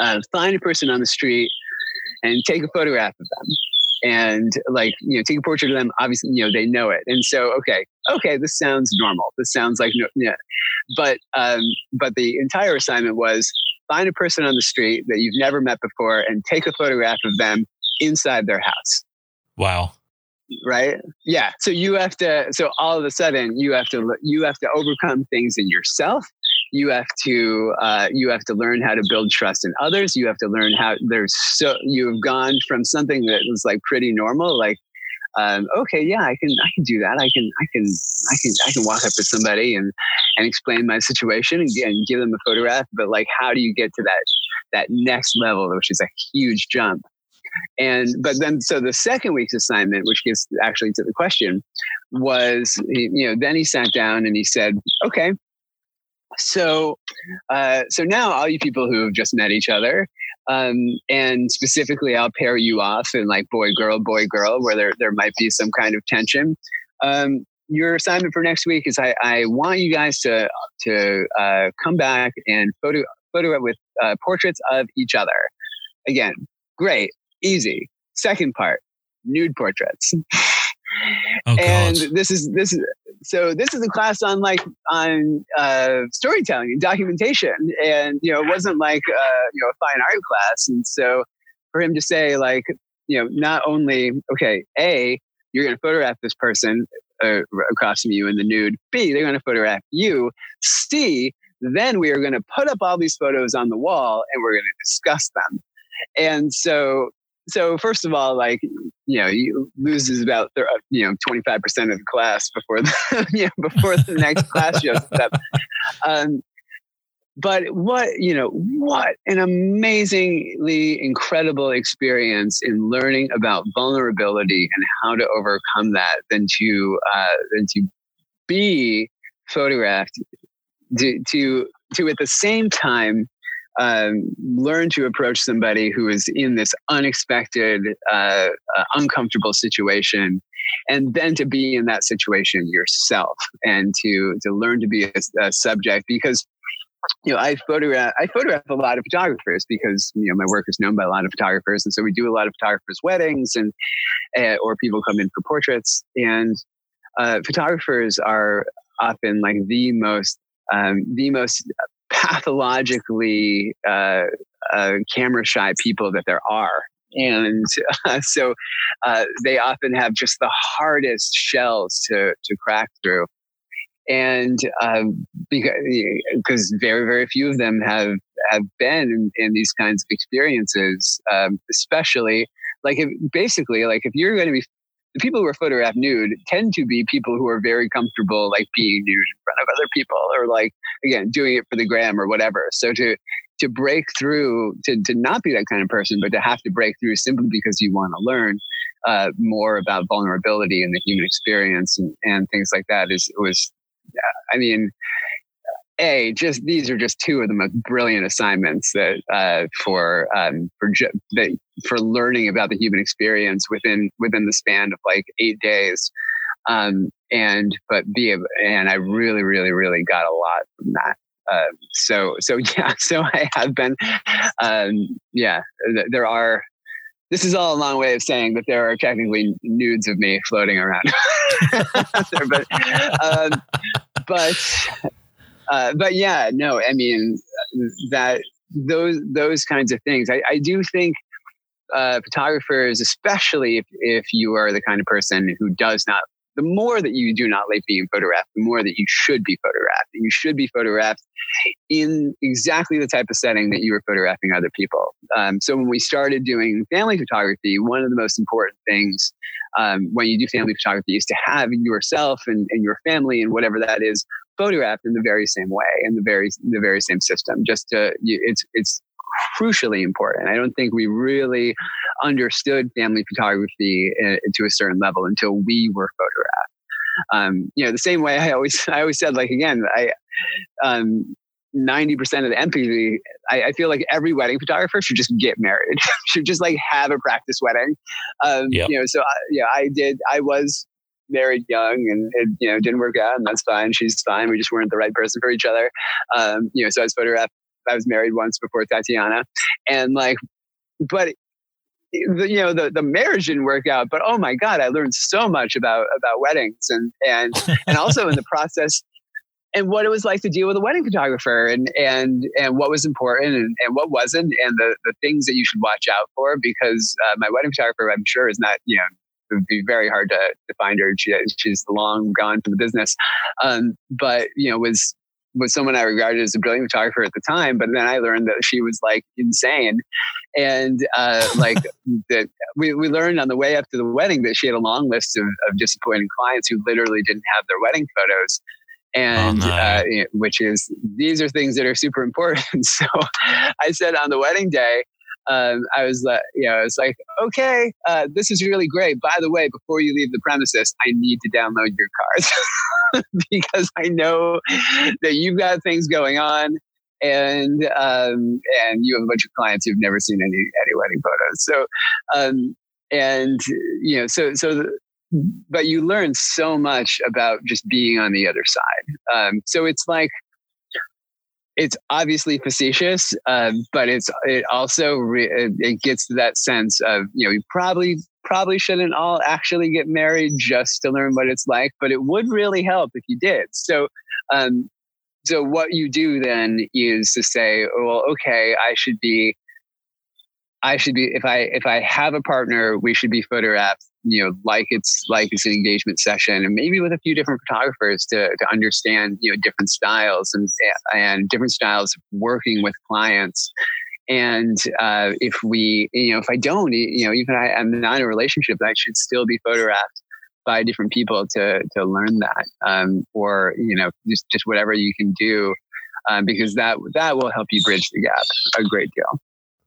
uh, find a person on the street and take a photograph of them and like you know take a portrait of them obviously you know they know it. And so okay okay this sounds normal. This sounds like no, yeah. But um but the entire assignment was find a person on the street that you've never met before and take a photograph of them inside their house. Wow. Right? Yeah. So you have to so all of a sudden you have to you have to overcome things in yourself you have to uh, you have to learn how to build trust in others. You have to learn how there's so you've gone from something that was like pretty normal like um, okay yeah i can i can do that. I can i can i can i can walk up to somebody and and explain my situation and, and give them a photograph. But like how do you get to that that next level which is a huge jump? And but then so the second week's assignment, which gets actually to the question, was you know then he sat down and he said, okay. So, uh, so now all you people who have just met each other, um, and specifically, I'll pair you off in like boy, girl, boy, girl, where there there might be some kind of tension. Um, your assignment for next week is I, I want you guys to to uh, come back and photo photo with uh, portraits of each other. Again, great. Easy. Second part, nude portraits. Oh, and this is this is so this is a class on like on uh, storytelling and documentation, and you know, it wasn't like uh, you know a fine art class. And so for him to say like, you know, not only okay, a you're going to photograph this person uh, across from you in the nude. B they're going to photograph you. C then we are going to put up all these photos on the wall and we're going to discuss them. And so so first of all, like you know, you loses about you know twenty five percent of the class before the you know, before the next class shows up. Um, but what you know, what an amazingly incredible experience in learning about vulnerability and how to overcome that than to uh, than to be photographed to to to at the same time um, learn to approach somebody who is in this unexpected, uh, uh, uncomfortable situation, and then to be in that situation yourself, and to to learn to be a, a subject because. You know, I photograph. I photograph a lot of photographers because you know my work is known by a lot of photographers, and so we do a lot of photographers' weddings, and uh, or people come in for portraits. And uh, photographers are often like the most um, the most pathologically uh, uh, camera shy people that there are. And uh, so uh, they often have just the hardest shells to, to crack through. And because, because very, very few of them have, have been in, in these kinds of experiences, um, especially like if, basically like if you're going to be the people who are photographed nude tend to be people who are very comfortable like being nude in front of other people or like again doing it for the gram or whatever. So to to break through to, to not be that kind of person but to have to break through simply because you want to learn uh, more about vulnerability and the human experience and, and things like that is was i mean a just these are just two of the most brilliant assignments that uh, for um, for ju- that, for learning about the human experience within within the span of like eight days um, and but be and I really really really got a lot from that. Uh, so so yeah so I have been um, yeah there are this is all a long way of saying that there are technically nudes of me floating around but um, but uh, but yeah, no, I mean that those those kinds of things. I, I do think uh, photographers, especially if, if you are the kind of person who does not, the more that you do not like being photographed, the more that you should be photographed. You should be photographed in exactly the type of setting that you were photographing other people. Um, so when we started doing family photography, one of the most important things um, when you do family photography is to have yourself and, and your family and whatever that is photographed in the very same way in the very the very same system. Just to it's it's crucially important. I don't think we really understood family photography uh, to a certain level until we were photographed. Um, you know, the same way I always I always said, like again, I um, 90% of the empathy, I, I, feel like every wedding photographer should just get married, should just like have a practice wedding. Um, yep. You know, so I, yeah, I did, I was married young and it, you know, didn't work out and that's fine. She's fine. We just weren't the right person for each other. Um, you know, so I was photographed. I was married once before Tatiana and like, but the, you know the, the marriage didn't work out but oh my god i learned so much about about weddings and and and also in the process and what it was like to deal with a wedding photographer and and and what was important and, and what wasn't and the, the things that you should watch out for because uh, my wedding photographer i'm sure is not you know it would be very hard to, to find her. She, she's long gone from the business. Um, but you know was was someone I regarded as a brilliant photographer at the time, but then I learned that she was like insane. And uh, like that we, we learned on the way up to the wedding that she had a long list of, of disappointing clients who literally didn't have their wedding photos and oh, uh, which is these are things that are super important. so I said on the wedding day, um, I was like, you know, it's like, okay, uh, this is really great. By the way, before you leave the premises, I need to download your cards because I know that you've got things going on, and um, and you have a bunch of clients who've never seen any any wedding photos. So, um, and you know, so so the, but you learn so much about just being on the other side. Um, so it's like it's obviously facetious, uh, but it's it also re- it gets to that sense of you know you probably probably shouldn't all actually get married just to learn what it's like, but it would really help if you did. So, um, so what you do then is to say, well, okay, I should be, I should be, if I if I have a partner, we should be photographed, you know, like it's like it's an engagement session, and maybe with a few different photographers to to understand, you know, different styles and and different styles of working with clients. And uh, if we, you know, if I don't, you know, even I, I'm not in a relationship, I should still be photographed by different people to to learn that, um, or you know, just just whatever you can do, um, because that that will help you bridge the gap a great deal.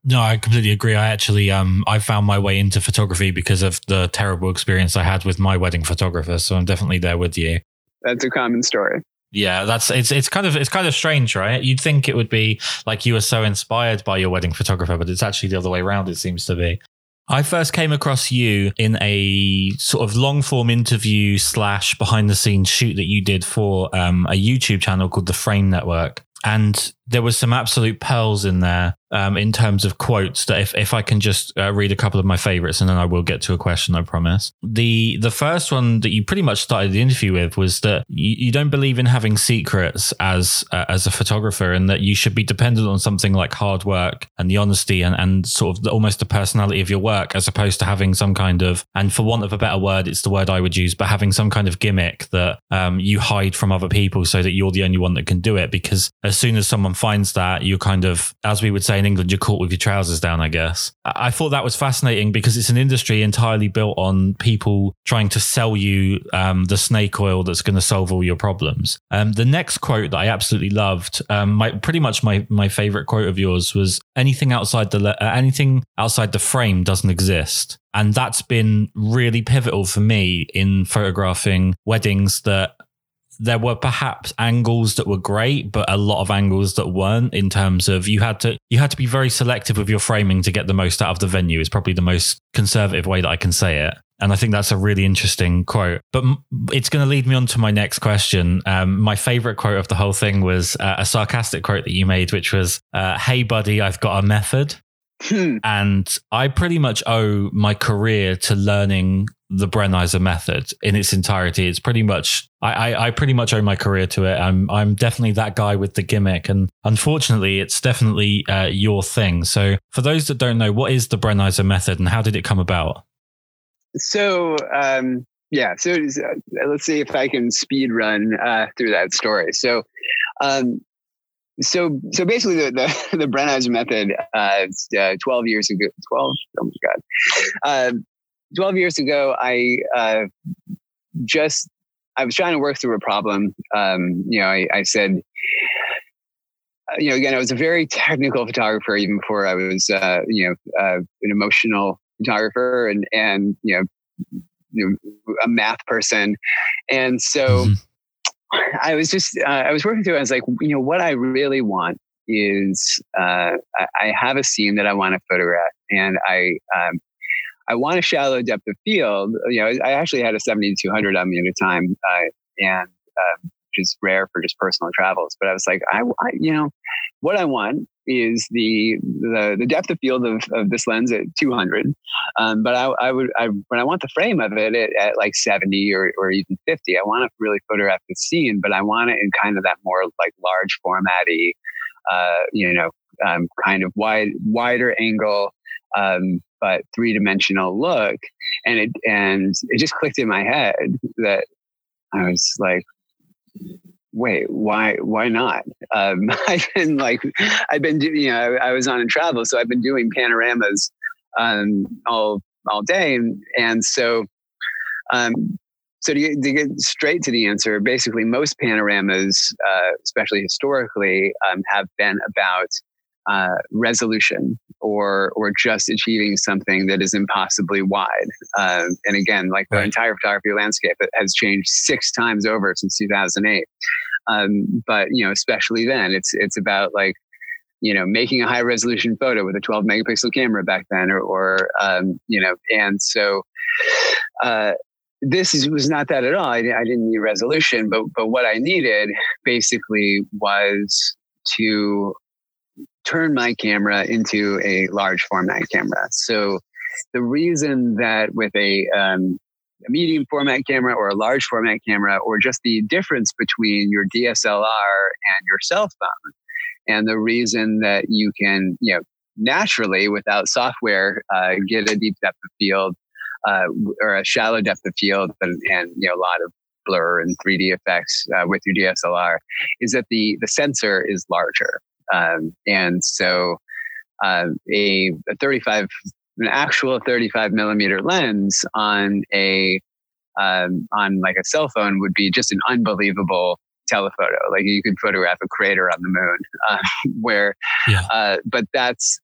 No, I completely agree. I actually, um, I found my way into photography because of the terrible experience I had with my wedding photographer. So I'm definitely there with you. That's a common story. Yeah, that's it's it's kind of it's kind of strange, right? You'd think it would be like you were so inspired by your wedding photographer, but it's actually the other way around. It seems to be. I first came across you in a sort of long form interview slash behind the scenes shoot that you did for um, a YouTube channel called the Frame Network. And there was some absolute pearls in there um, in terms of quotes that if, if I can just uh, read a couple of my favorites and then I will get to a question, I promise. The the first one that you pretty much started the interview with was that you, you don't believe in having secrets as uh, as a photographer and that you should be dependent on something like hard work and the honesty and, and sort of the, almost the personality of your work as opposed to having some kind of, and for want of a better word, it's the word I would use, but having some kind of gimmick that um, you hide from other people so that you're the only one that can do it. Because as soon as someone finds that, you're kind of, as we would say in England, you're caught with your trousers down, I guess. I thought that was fascinating because it's an industry entirely built on people trying to sell you um, the snake oil that's going to solve all your problems. Um, the next quote that I absolutely loved, um, my pretty much my my favorite quote of yours was anything outside the uh, anything outside the frame doesn't exist. And that's been really pivotal for me in photographing weddings that there were perhaps angles that were great, but a lot of angles that weren't in terms of you had to you had to be very selective with your framing to get the most out of the venue is probably the most conservative way that I can say it. And I think that's a really interesting quote. But it's going to lead me on to my next question. Um, my favorite quote of the whole thing was uh, a sarcastic quote that you made, which was, uh, Hey, buddy, I've got a method. Hmm. and I pretty much owe my career to learning the Brenizer method in its entirety. It's pretty much I, I, I, pretty much owe my career to it. I'm I'm definitely that guy with the gimmick, and unfortunately, it's definitely uh, your thing. So, for those that don't know, what is the Brenizer method, and how did it come about? So, um, yeah, so uh, let's see if I can speed run uh, through that story. So, um, so so basically, the the, the method, uh, uh, twelve years ago, 12 oh my god, um, 12 years ago, I uh, just I was trying to work through a problem. Um, you know, I, I said, uh, you know, again, I was a very technical photographer even before I was, uh, you know, uh, an emotional photographer and and you know, you know a math person, and so. Mm-hmm. I was just, uh, I was working through. It, I was like, you know, what I really want is, uh, I have a scene that I want to photograph, and I, um, I want a shallow depth of field. You know, I actually had a 7200 on me at a time, uh, and um, which is rare for just personal travels. But I was like, I, I, you know, what I want is the the, the depth of field of, of this lens at 200. Um, but I, I would, I, when I want the frame of it at, at like 70 or, or even 50, I want to really photograph the scene, but I want it in kind of that more like large formatty, uh, you know, um, kind of wide, wider angle, um, but three dimensional look. And it, and it just clicked in my head that I was like, wait, why, why not? Um, I've been like, I've been, doing, you know, I, I was on a travel, so I've been doing panoramas, um, all, all day. And, and so, um, so to get, to get, straight to the answer, basically most panoramas, uh, especially historically, um, have been about uh, resolution or or just achieving something that is impossibly wide. Uh, and again, like the entire photography landscape has changed six times over since 2008. Um, but you know, especially then, it's it's about like you know making a high resolution photo with a 12 megapixel camera back then, or, or um, you know, and so. Uh, this is, was not that at all. I, I didn't need resolution, but but what I needed basically was to turn my camera into a large format camera. So the reason that with a, um, a medium format camera or a large format camera, or just the difference between your DSLR and your cell phone, and the reason that you can, you know, naturally without software, uh, get a deep depth of field uh, or a shallow depth of field and, and, you know a lot of blur and 3D effects uh, with your DSLR is that the the sensor is larger, um, and so uh, a, a 35 an actual 35 millimeter lens on a um, on like a cell phone would be just an unbelievable telephoto. Like you could photograph a crater on the moon, uh, where, yeah. uh, but that's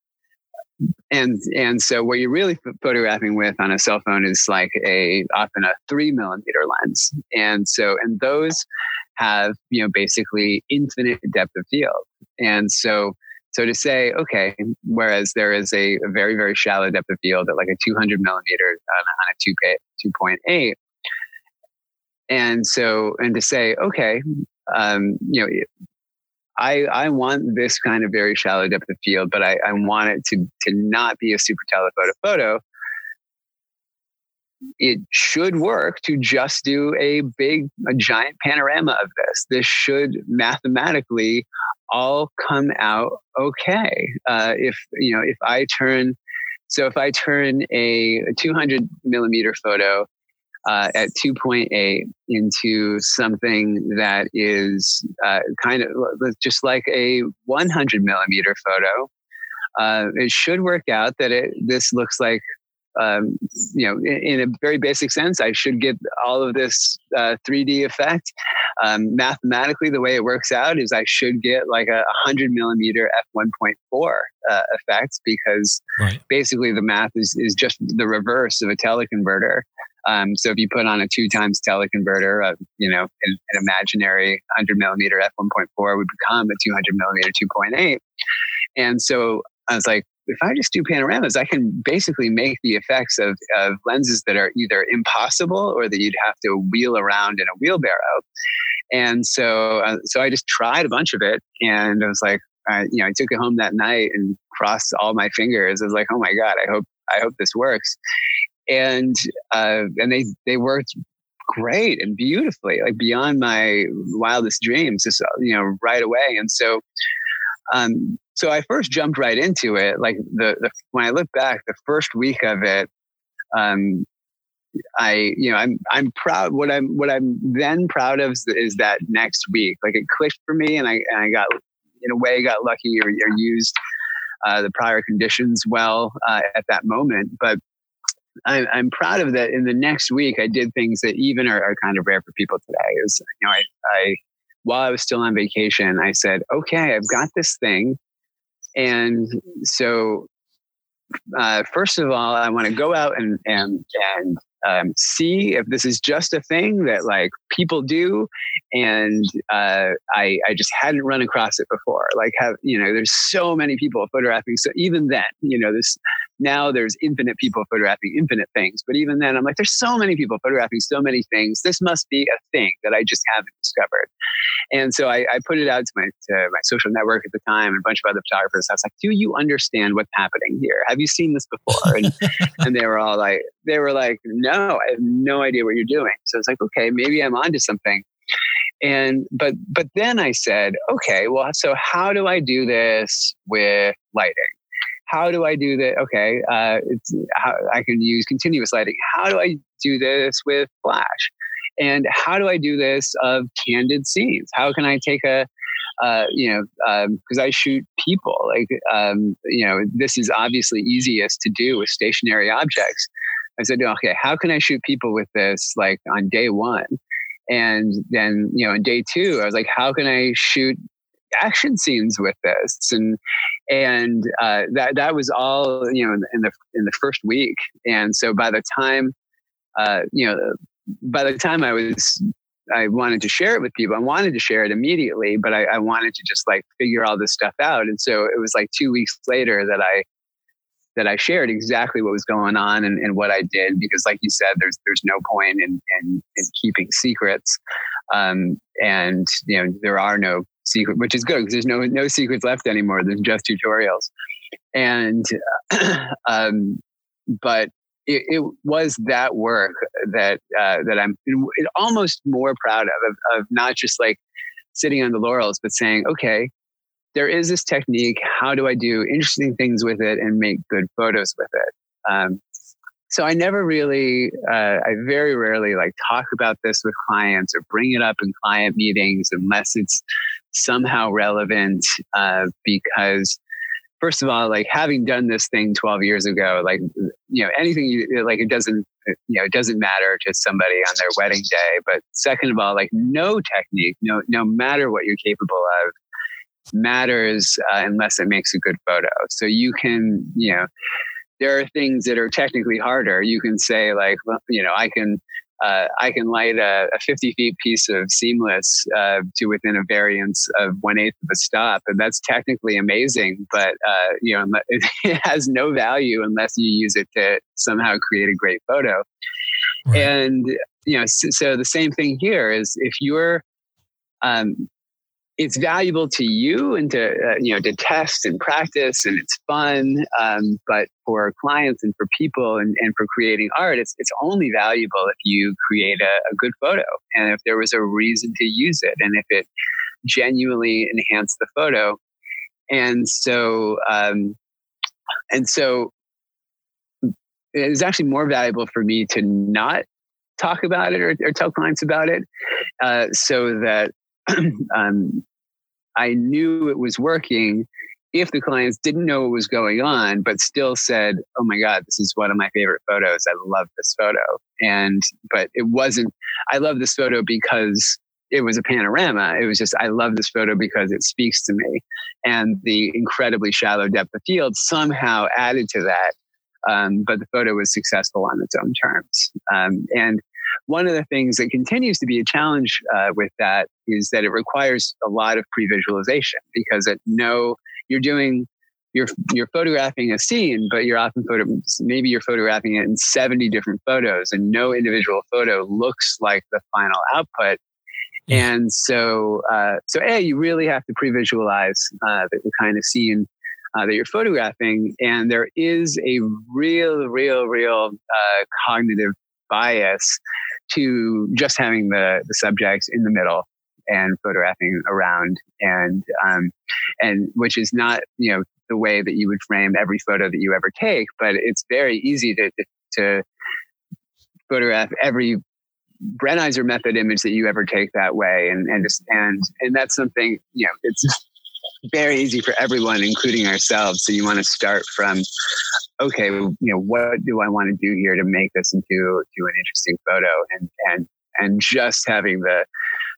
and and so what you're really photographing with on a cell phone is like a often a three millimeter lens and so and those have you know basically infinite depth of field and so so to say okay whereas there is a, very very shallow depth of field at like a 200 millimeter on, on a 2, 2.8 and so and to say okay um, you know I, I want this kind of very shallow depth of field, but I, I want it to, to not be a super telephoto photo. It should work to just do a big, a giant panorama of this. This should mathematically all come out okay. Uh, if you know, if I turn, so if I turn a 200 millimeter photo uh, at 2.8 into something that is uh, kind of just like a 100 millimeter photo. Uh, it should work out that it this looks like um, you know, in, in, a very basic sense, I should get all of this uh, 3D effect. Um, mathematically, the way it works out is I should get like a 100 millimeter f1.4 uh, effect because right. basically the math is, is just the reverse of a teleconverter. Um, so if you put on a two times teleconverter, uh, you know, an, an, imaginary 100 millimeter f1.4 would become a 200 millimeter 2.8. And so I was like, if I just do panoramas, I can basically make the effects of, of lenses that are either impossible or that you'd have to wheel around in a wheelbarrow. And so, uh, so I just tried a bunch of it, and I was like, I, you know, I took it home that night and crossed all my fingers. I was like, oh my god, I hope I hope this works and uh, and they they worked great and beautifully, like beyond my wildest dreams, just you know right away. And so, um, so I first jumped right into it. Like the, the when I look back, the first week of it, um, I, you know, I'm, I'm proud. What I'm, what I'm then proud of is, is, that next week, like it clicked for me, and I, and I got, in a way, got lucky or, or used uh, the prior conditions well uh, at that moment. But I'm, I'm proud of that. In the next week, I did things that even are, are kind of rare for people today. Is you know, I, I while I was still on vacation, I said, okay, I've got this thing, and so uh, first of all, I want to go out and and and um, see if this is just a thing that like people do. And uh, I, I just hadn't run across it before. Like have you know there's so many people photographing. So even then you know this now there's infinite people photographing infinite things but even then i'm like there's so many people photographing so many things. This must be a thing that i just haven't discovered. And so I, I put it out to my to my social network at the time and a bunch of other photographers. I was like do you understand what's happening here? Have you seen this before? And, and they were all like they were like no i have no idea what you're doing. So it's like okay maybe i'm onto something. And but but then i said okay well so how do i do this with lighting how do I do that? Okay, uh, how I can use continuous lighting. How do I do this with flash? And how do I do this of candid scenes? How can I take a, uh, you know, because um, I shoot people. Like, um, you know, this is obviously easiest to do with stationary objects. I said, okay, how can I shoot people with this like on day one? And then, you know, on day two, I was like, how can I shoot action scenes with this. And and uh, that that was all you know in the in the first week. And so by the time uh, you know by the time I was I wanted to share it with people I wanted to share it immediately but I, I wanted to just like figure all this stuff out. And so it was like two weeks later that I that I shared exactly what was going on and, and, what I did because, like you said, there's there's no point in in, in keeping secrets, um, and you know there are no secret, which is good because there's no no secrets left anymore. There's just tutorials, and um, but it, it, was that work that uh, that I'm almost more proud of, of, of not just like sitting on the laurels, but saying, okay, there is this technique. How do I do interesting things with it and make good photos with it? Um, so I never really, uh, I very rarely like talk about this with clients or bring it up in client meetings unless it's somehow relevant uh, because first of all, like having done this thing 12 years ago, like, you know, anything you like, it doesn't, you know, it doesn't matter to somebody on their wedding day. But second of all, like no technique, no, no matter what you're capable of matters uh, unless it makes a good photo. So you can, you know, there are things that are technically harder. You can say like, you know, I can, uh, I can light a, a, 50 feet piece of seamless uh, to within a variance of one eighth of a stop, and that's technically amazing. But uh, you know, it has no value unless you use it to somehow create a great photo. Right. And you know, so, so, the same thing here is if you're um, it's valuable to you and to uh, you know to test and practice and it's fun um, but for clients and for people and, and for creating art it's, it's only valuable if you create a, a good photo and if there was a reason to use it and if it genuinely enhanced the photo. And so um, and so it's actually more valuable for me to not talk about it or, or tell clients about it uh, so that um, I knew it was working if the clients didn't know what was going on, but still said, "Oh my God, this is one of my favorite photos. I love this photo." And but it wasn't. I love this photo because it was a panorama. It was just I love this photo because it speaks to me, and the incredibly shallow depth of field somehow added to that. Um, but the photo was successful on its own terms, um, and one of the things that continues to be a challenge uh, with that is that it requires a lot of pre-visualization because at no, you're doing you're you're photographing a scene, but you're often photo maybe you're photographing it in 70 different photos, and no individual photo looks like the final output. And so, uh, so a you really have to pre-visualize uh, the, the, kind of scene uh, that you're photographing, and there is a real, real, real uh, cognitive bias to just having the, the subjects in the middle and photographing around and um, and which is not you know the way that you would frame every photo that you ever take but it's very easy to to photograph every Brenizer method image that you ever take that way and and just and and that's something you know it's very easy for everyone including ourselves so you want to start from okay, you know, what do I want to do here to make this into to an interesting photo? And and and just having the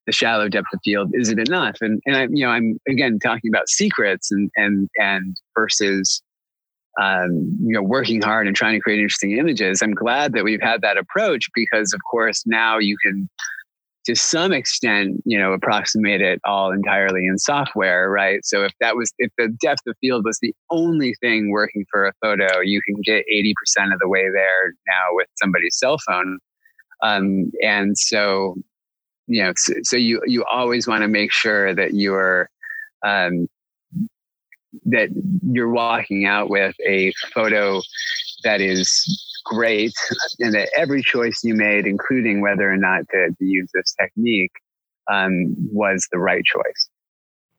the shallow depth of field isn't enough. And and I'm you know I'm again talking about secrets and and and versus um, you know working hard and trying to create interesting images. I'm glad that we've had that approach because of course now you can to some extent, you know, approximate it all entirely in software, right? So if that was, if the depth of field was the only thing working for a photo, you can get 80% of the way there now with somebody's cell phone. Um, and so, you know, so, so you, you always want to make sure that you're, um, that you're walking out with a photo that is great and that every choice you made, including whether or not to, to use this technique, um, was the right choice.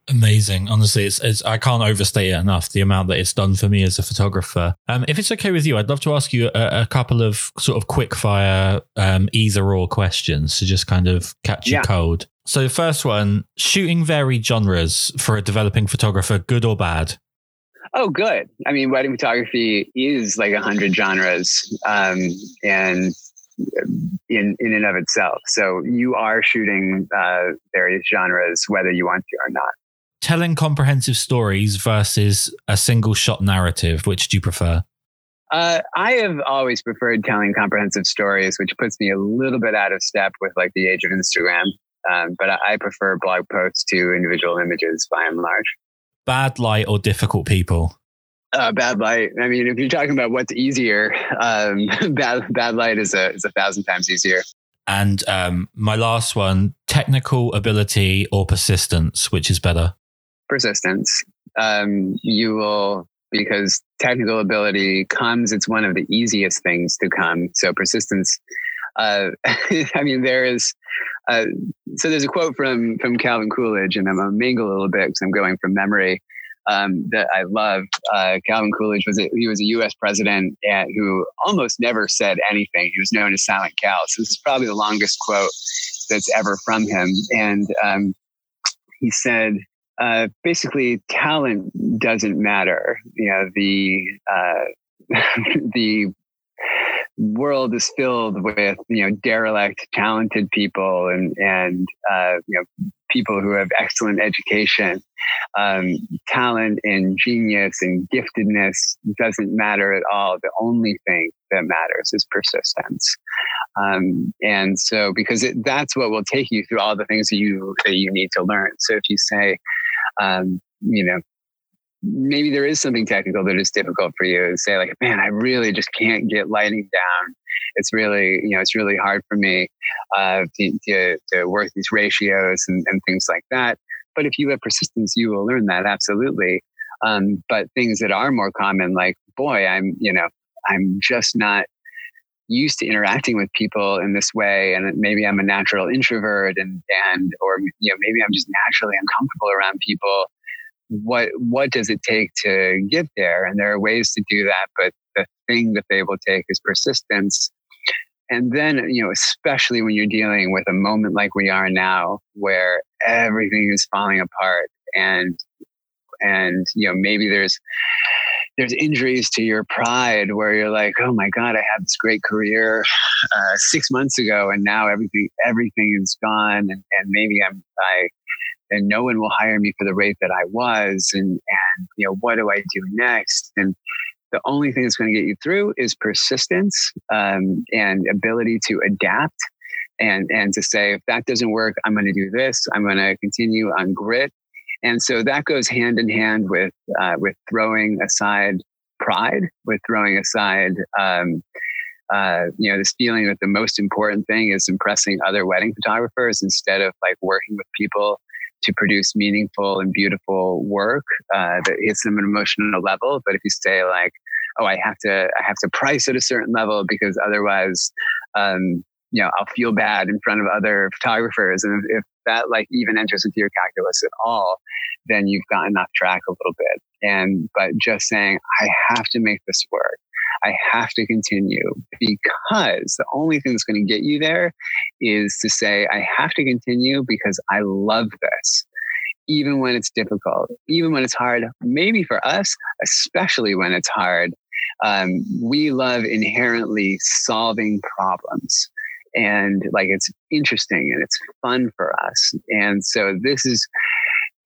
Amazing. Honestly, it's, it's, I can't overstate it enough the amount that it's done for me as a photographer. Um, if it's okay with you, I'd love to ask you a, a couple of sort of quick fire, um, either or questions to just kind of catch yeah. you cold. So, the first one shooting varied genres for a developing photographer, good or bad? Oh, good. I mean, wedding photography is like a hundred genres, um, and in in and of itself. So you are shooting uh, various genres, whether you want to or not. Telling comprehensive stories versus a single shot narrative, which do you prefer? Uh, I have always preferred telling comprehensive stories, which puts me a little bit out of step with like the age of Instagram. Um, but I, I prefer blog posts to individual images by and large bad light or difficult people? Uh, bad light. I mean, if you're talking about what's easier, um, bad bad light is a is a thousand times easier. And um, my last one: technical ability or persistence, which is better? Persistence. Um, you will because technical ability comes, it's one of the easiest things to come. So persistence, uh, I mean, there is, uh, so there's a quote from, from Calvin Coolidge, and I'm to mingle a little bit because I'm going from memory. Um, that I love. Uh, Calvin Coolidge was a, he was a U.S. president and who almost never said anything. He was known as Silent Cal. So this is probably the longest quote that's ever from him. And um, he said, uh, basically talent doesn't matter. You know, the uh, the world is filled with you know derelict, talented people, and and uh, you know people who have excellent education. Um, talent and genius and giftedness doesn't matter at all. The only thing that matters is persistence. Um, and so, because it, that's what will take you through all the things that you that you need to learn. So, if you say, um, you know, maybe there is something technical that is difficult for you and say like, man, I really just can't get lighting down. It's really, you know, it's really hard for me uh, to, to, to, work these ratios and, and things like that. But if you have persistence, you will learn that absolutely. Um, but things that are more common, like, boy, I'm, you know, I'm just not used to interacting with people in this way and maybe i'm a natural introvert and and or you know maybe i'm just naturally uncomfortable around people what what does it take to get there? And there are ways to do that but the thing that they will take is persistence. And then you know especially when you're dealing with a moment like we are now where everything is falling apart and and you know maybe there's there's injuries to your pride where you're like, oh my god, I had this great career uh, six months ago, and now everything everything is gone, and, and maybe I'm I and no one will hire me for the rate that I was, and and you know what do I do next? And the only thing that's going to get you through is persistence um, and ability to adapt and and to say if that doesn't work i'm going to do this i'm going to continue on grit and so that goes hand in hand with uh, with throwing aside pride, with throwing aside um, uh, you know this feeling that the most important thing is impressing other wedding photographers instead of like working with people to produce meaningful and beautiful work uh, that hits them an emotional level. But if you say like, oh, I have to I have to price at a certain level because otherwise um, you know, I'll feel bad in front of other photographers. And if, if that like even enters into your calculus at all, then you've gotten off track a little bit. And, but just saying, I have to make this work. I have to continue because the only thing that's going to get you there is to say, I have to continue because I love this even when it's difficult, even when it's hard. Maybe for us, especially when it's hard, um, we love inherently solving problems and like it's interesting and it's fun for us. And so this is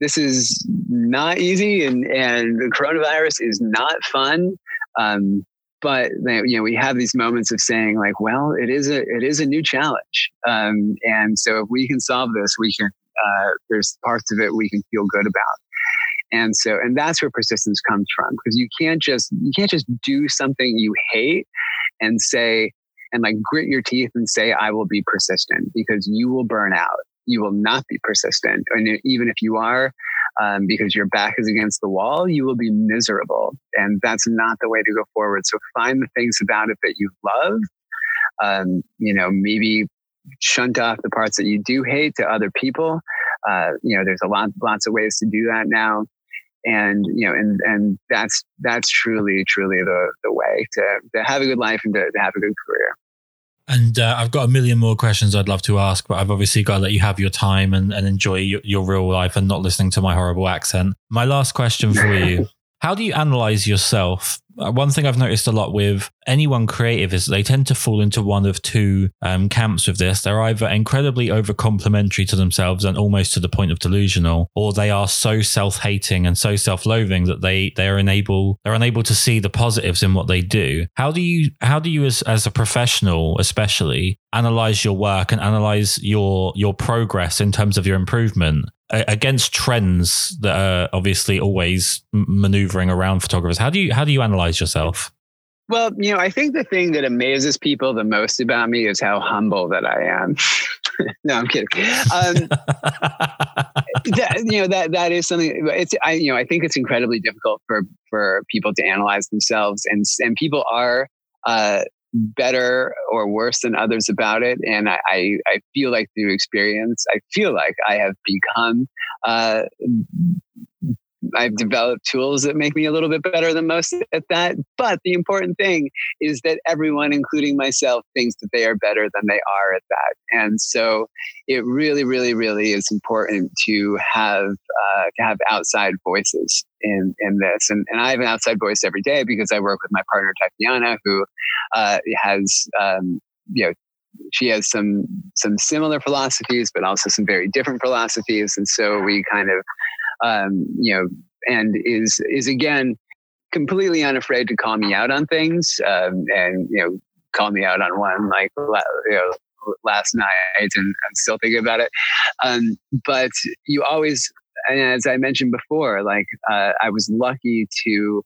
this is not easy, and and the coronavirus is not fun. Um, but you know we have these moments of saying like, well, it is a it is a new challenge, um, and so if we can solve this, we can. Uh, there's parts of it we can feel good about and so and that's where persistence comes from because you can't just you can't just do something you hate and say and like grit your teeth and say, I will be persistent because you will burn out. You will not be persistent. And even if you are, um, because your back is against the wall, you will be miserable. And that's not the way to go forward. So find the things about it that you love. Um, you know, maybe shunt off the parts that you do hate to other people. Uh, you know, there's a lot, lots of ways to do that now and you know and and that's that's truly truly the the way to to have a good life and to, to have a good career and uh, I've got a million more questions I'd love to ask, but I've obviously got to let you have your time and, and enjoy your, your real life and not listening to my horrible accent. My last question for you How do you analyze yourself uh, one thing I've noticed a lot with anyone creative is they tend to fall into one of two um, camps with this. They're either incredibly over complimentary to themselves and almost to the point of delusional, or they are so self hating and so self loathing that they they are unable they're unable to see the positives in what they do. How do you how do you as as a professional especially analyze your work and analyze your your progress in terms of your improvement against trends that are obviously always maneuvering around photographers how do you how do you analyze yourself well you know i think the thing that amazes people the most about me is how humble that i am no, I'm kidding. Um, that, you know that that is something. It's I you know I think it's incredibly difficult for for people to analyze themselves, and and people are uh, better or worse than others about it. And I, I, I, feel like through experience, I feel like I have become uh, I've developed tools that make me a little bit better than most at that. But the important thing is that everyone, including myself, thinks that they are better than they are at that. And so it really, really, really is important to have uh, to have outside voices in in this. And, and I have an outside voice every day because I work with my partner Tatiana, who uh, has um, you know she has some some similar philosophies, but also some very different philosophies, and so we kind of um, you know, and is is again completely unafraid to call me out on things, um, and you know, call me out on one like you know last night, and I'm still thinking about it. Um, but you always, and as I mentioned before, like uh, I was lucky to,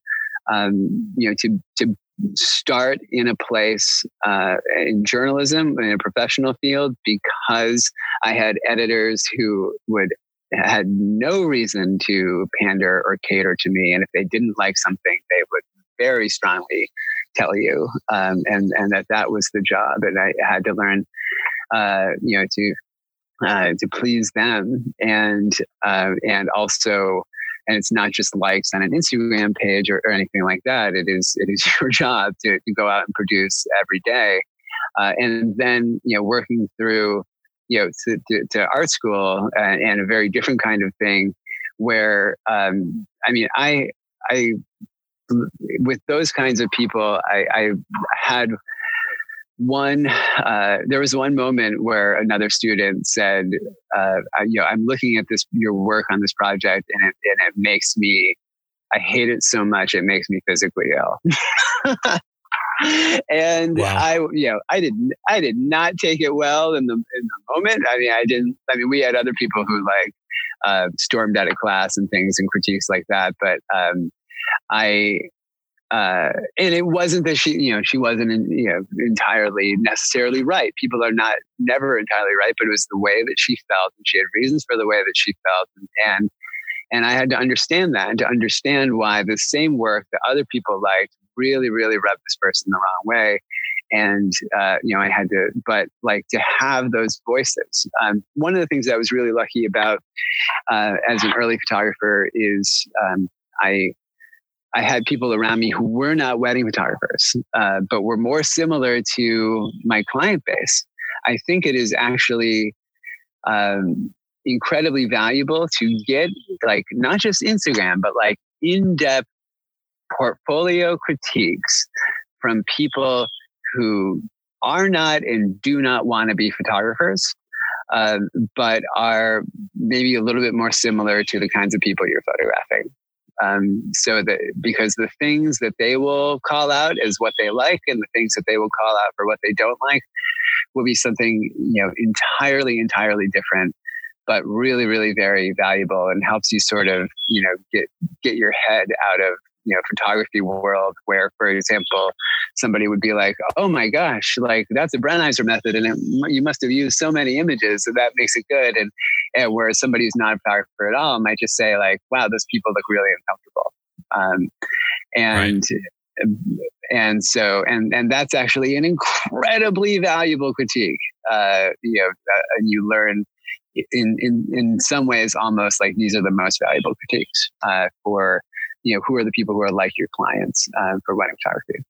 um, you know, to to start in a place uh, in journalism in a professional field because I had editors who would had no reason to pander or cater to me. And if they didn't like something, they would very strongly tell you. Um, and, and that that was the job. And I had to learn, uh, you know, to, uh, to please them and, uh, and also, and it's not just likes on an Instagram page or, or anything like that. It is, it is your job to, to go out and produce every day. Uh, and then, you know, working through, you know to, to, to art school and, and, a very different kind of thing where um, i mean i i with those kinds of people i, I had one uh, there was one moment where another student said uh, you know i'm looking at this your work on this project and it, and it makes me i hate it so much it makes me physically ill and wow. I, you know, I didn't, I did not take it well in the in the moment. I mean, I didn't. I mean, we had other people who like uh, stormed out of class and things and critiques like that, but um, I. Uh, and it wasn't that she, you know, she wasn't, in, you know, entirely necessarily right. People are not never entirely right, but it was the way that she felt, and she had reasons for the way that she felt, and, and and I had to understand that and to understand why the same work that other people liked really, really rubbed this person the wrong way. And, uh, you know, I had to, but like to have those voices. Um, one of the things that I was really lucky about uh, as an early photographer is um, I, I had people around me who were not wedding photographers, uh, but were more similar to my client base. I think it is actually um, incredibly valuable to get like not just Instagram, but like in depth portfolio critiques from people who are not and do not want to be photographers, uh, but are maybe a little bit more similar to the kinds of people you're photographing. Um, so that because the things that they will call out as what they like, and the things that they will call out for what they don't like, will be something you know entirely, entirely different but really, really very valuable and helps you sort of, you know, get get your head out of you know photography world where for example somebody would be like oh my gosh like that's a Brenizer method and it, you must have used so many images so that makes it good and, and where somebody who's not a photographer at all might just say like wow those people look really uncomfortable um, and right. and so and and that's actually an incredibly valuable critique uh, you know uh, and you learn in in in some ways almost like these are the most valuable critiques uh, for you know who are the people who are like your clients um, for wedding photography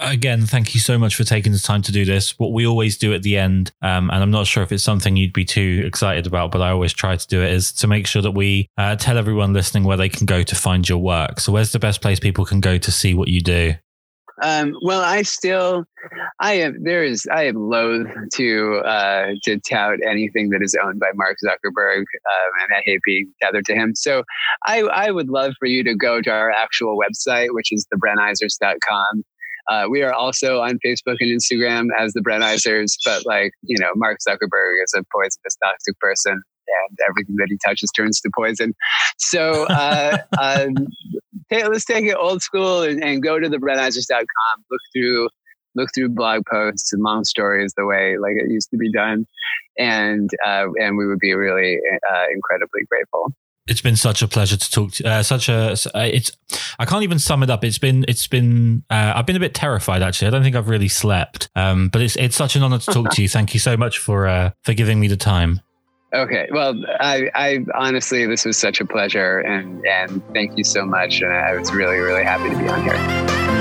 again, thank you so much for taking the time to do this. What we always do at the end, um, and I'm not sure if it's something you'd be too excited about, but I always try to do it, is to make sure that we uh, tell everyone listening where they can go to find your work. So, where's the best place people can go to see what you do? Um, well, I still, I am there is I am loath to uh, to tout anything that is owned by Mark Zuckerberg, um, and I hate being tethered to him. So, I I would love for you to go to our actual website, which is thebrenizers.com. Uh, we are also on Facebook and Instagram as the Brenizers, but like you know, Mark Zuckerberg is a poisonous, toxic person, and everything that he touches turns to poison. So uh, um, let's take it old school and, and go to the Brenizers.com, look through look through blog posts and long stories the way like it used to be done, and uh, and we would be really uh, incredibly grateful. It's been such a pleasure to talk to uh, such a uh, it's i can't even sum it up. It's been it's been uh, i've been a bit terrified actually. I don't think i've really slept. Um, but it's it's such an honor to talk to you. Thank you so much for uh, for giving me the time okay well i i honestly this was such a pleasure and and thank you so much and i was really really happy to be on here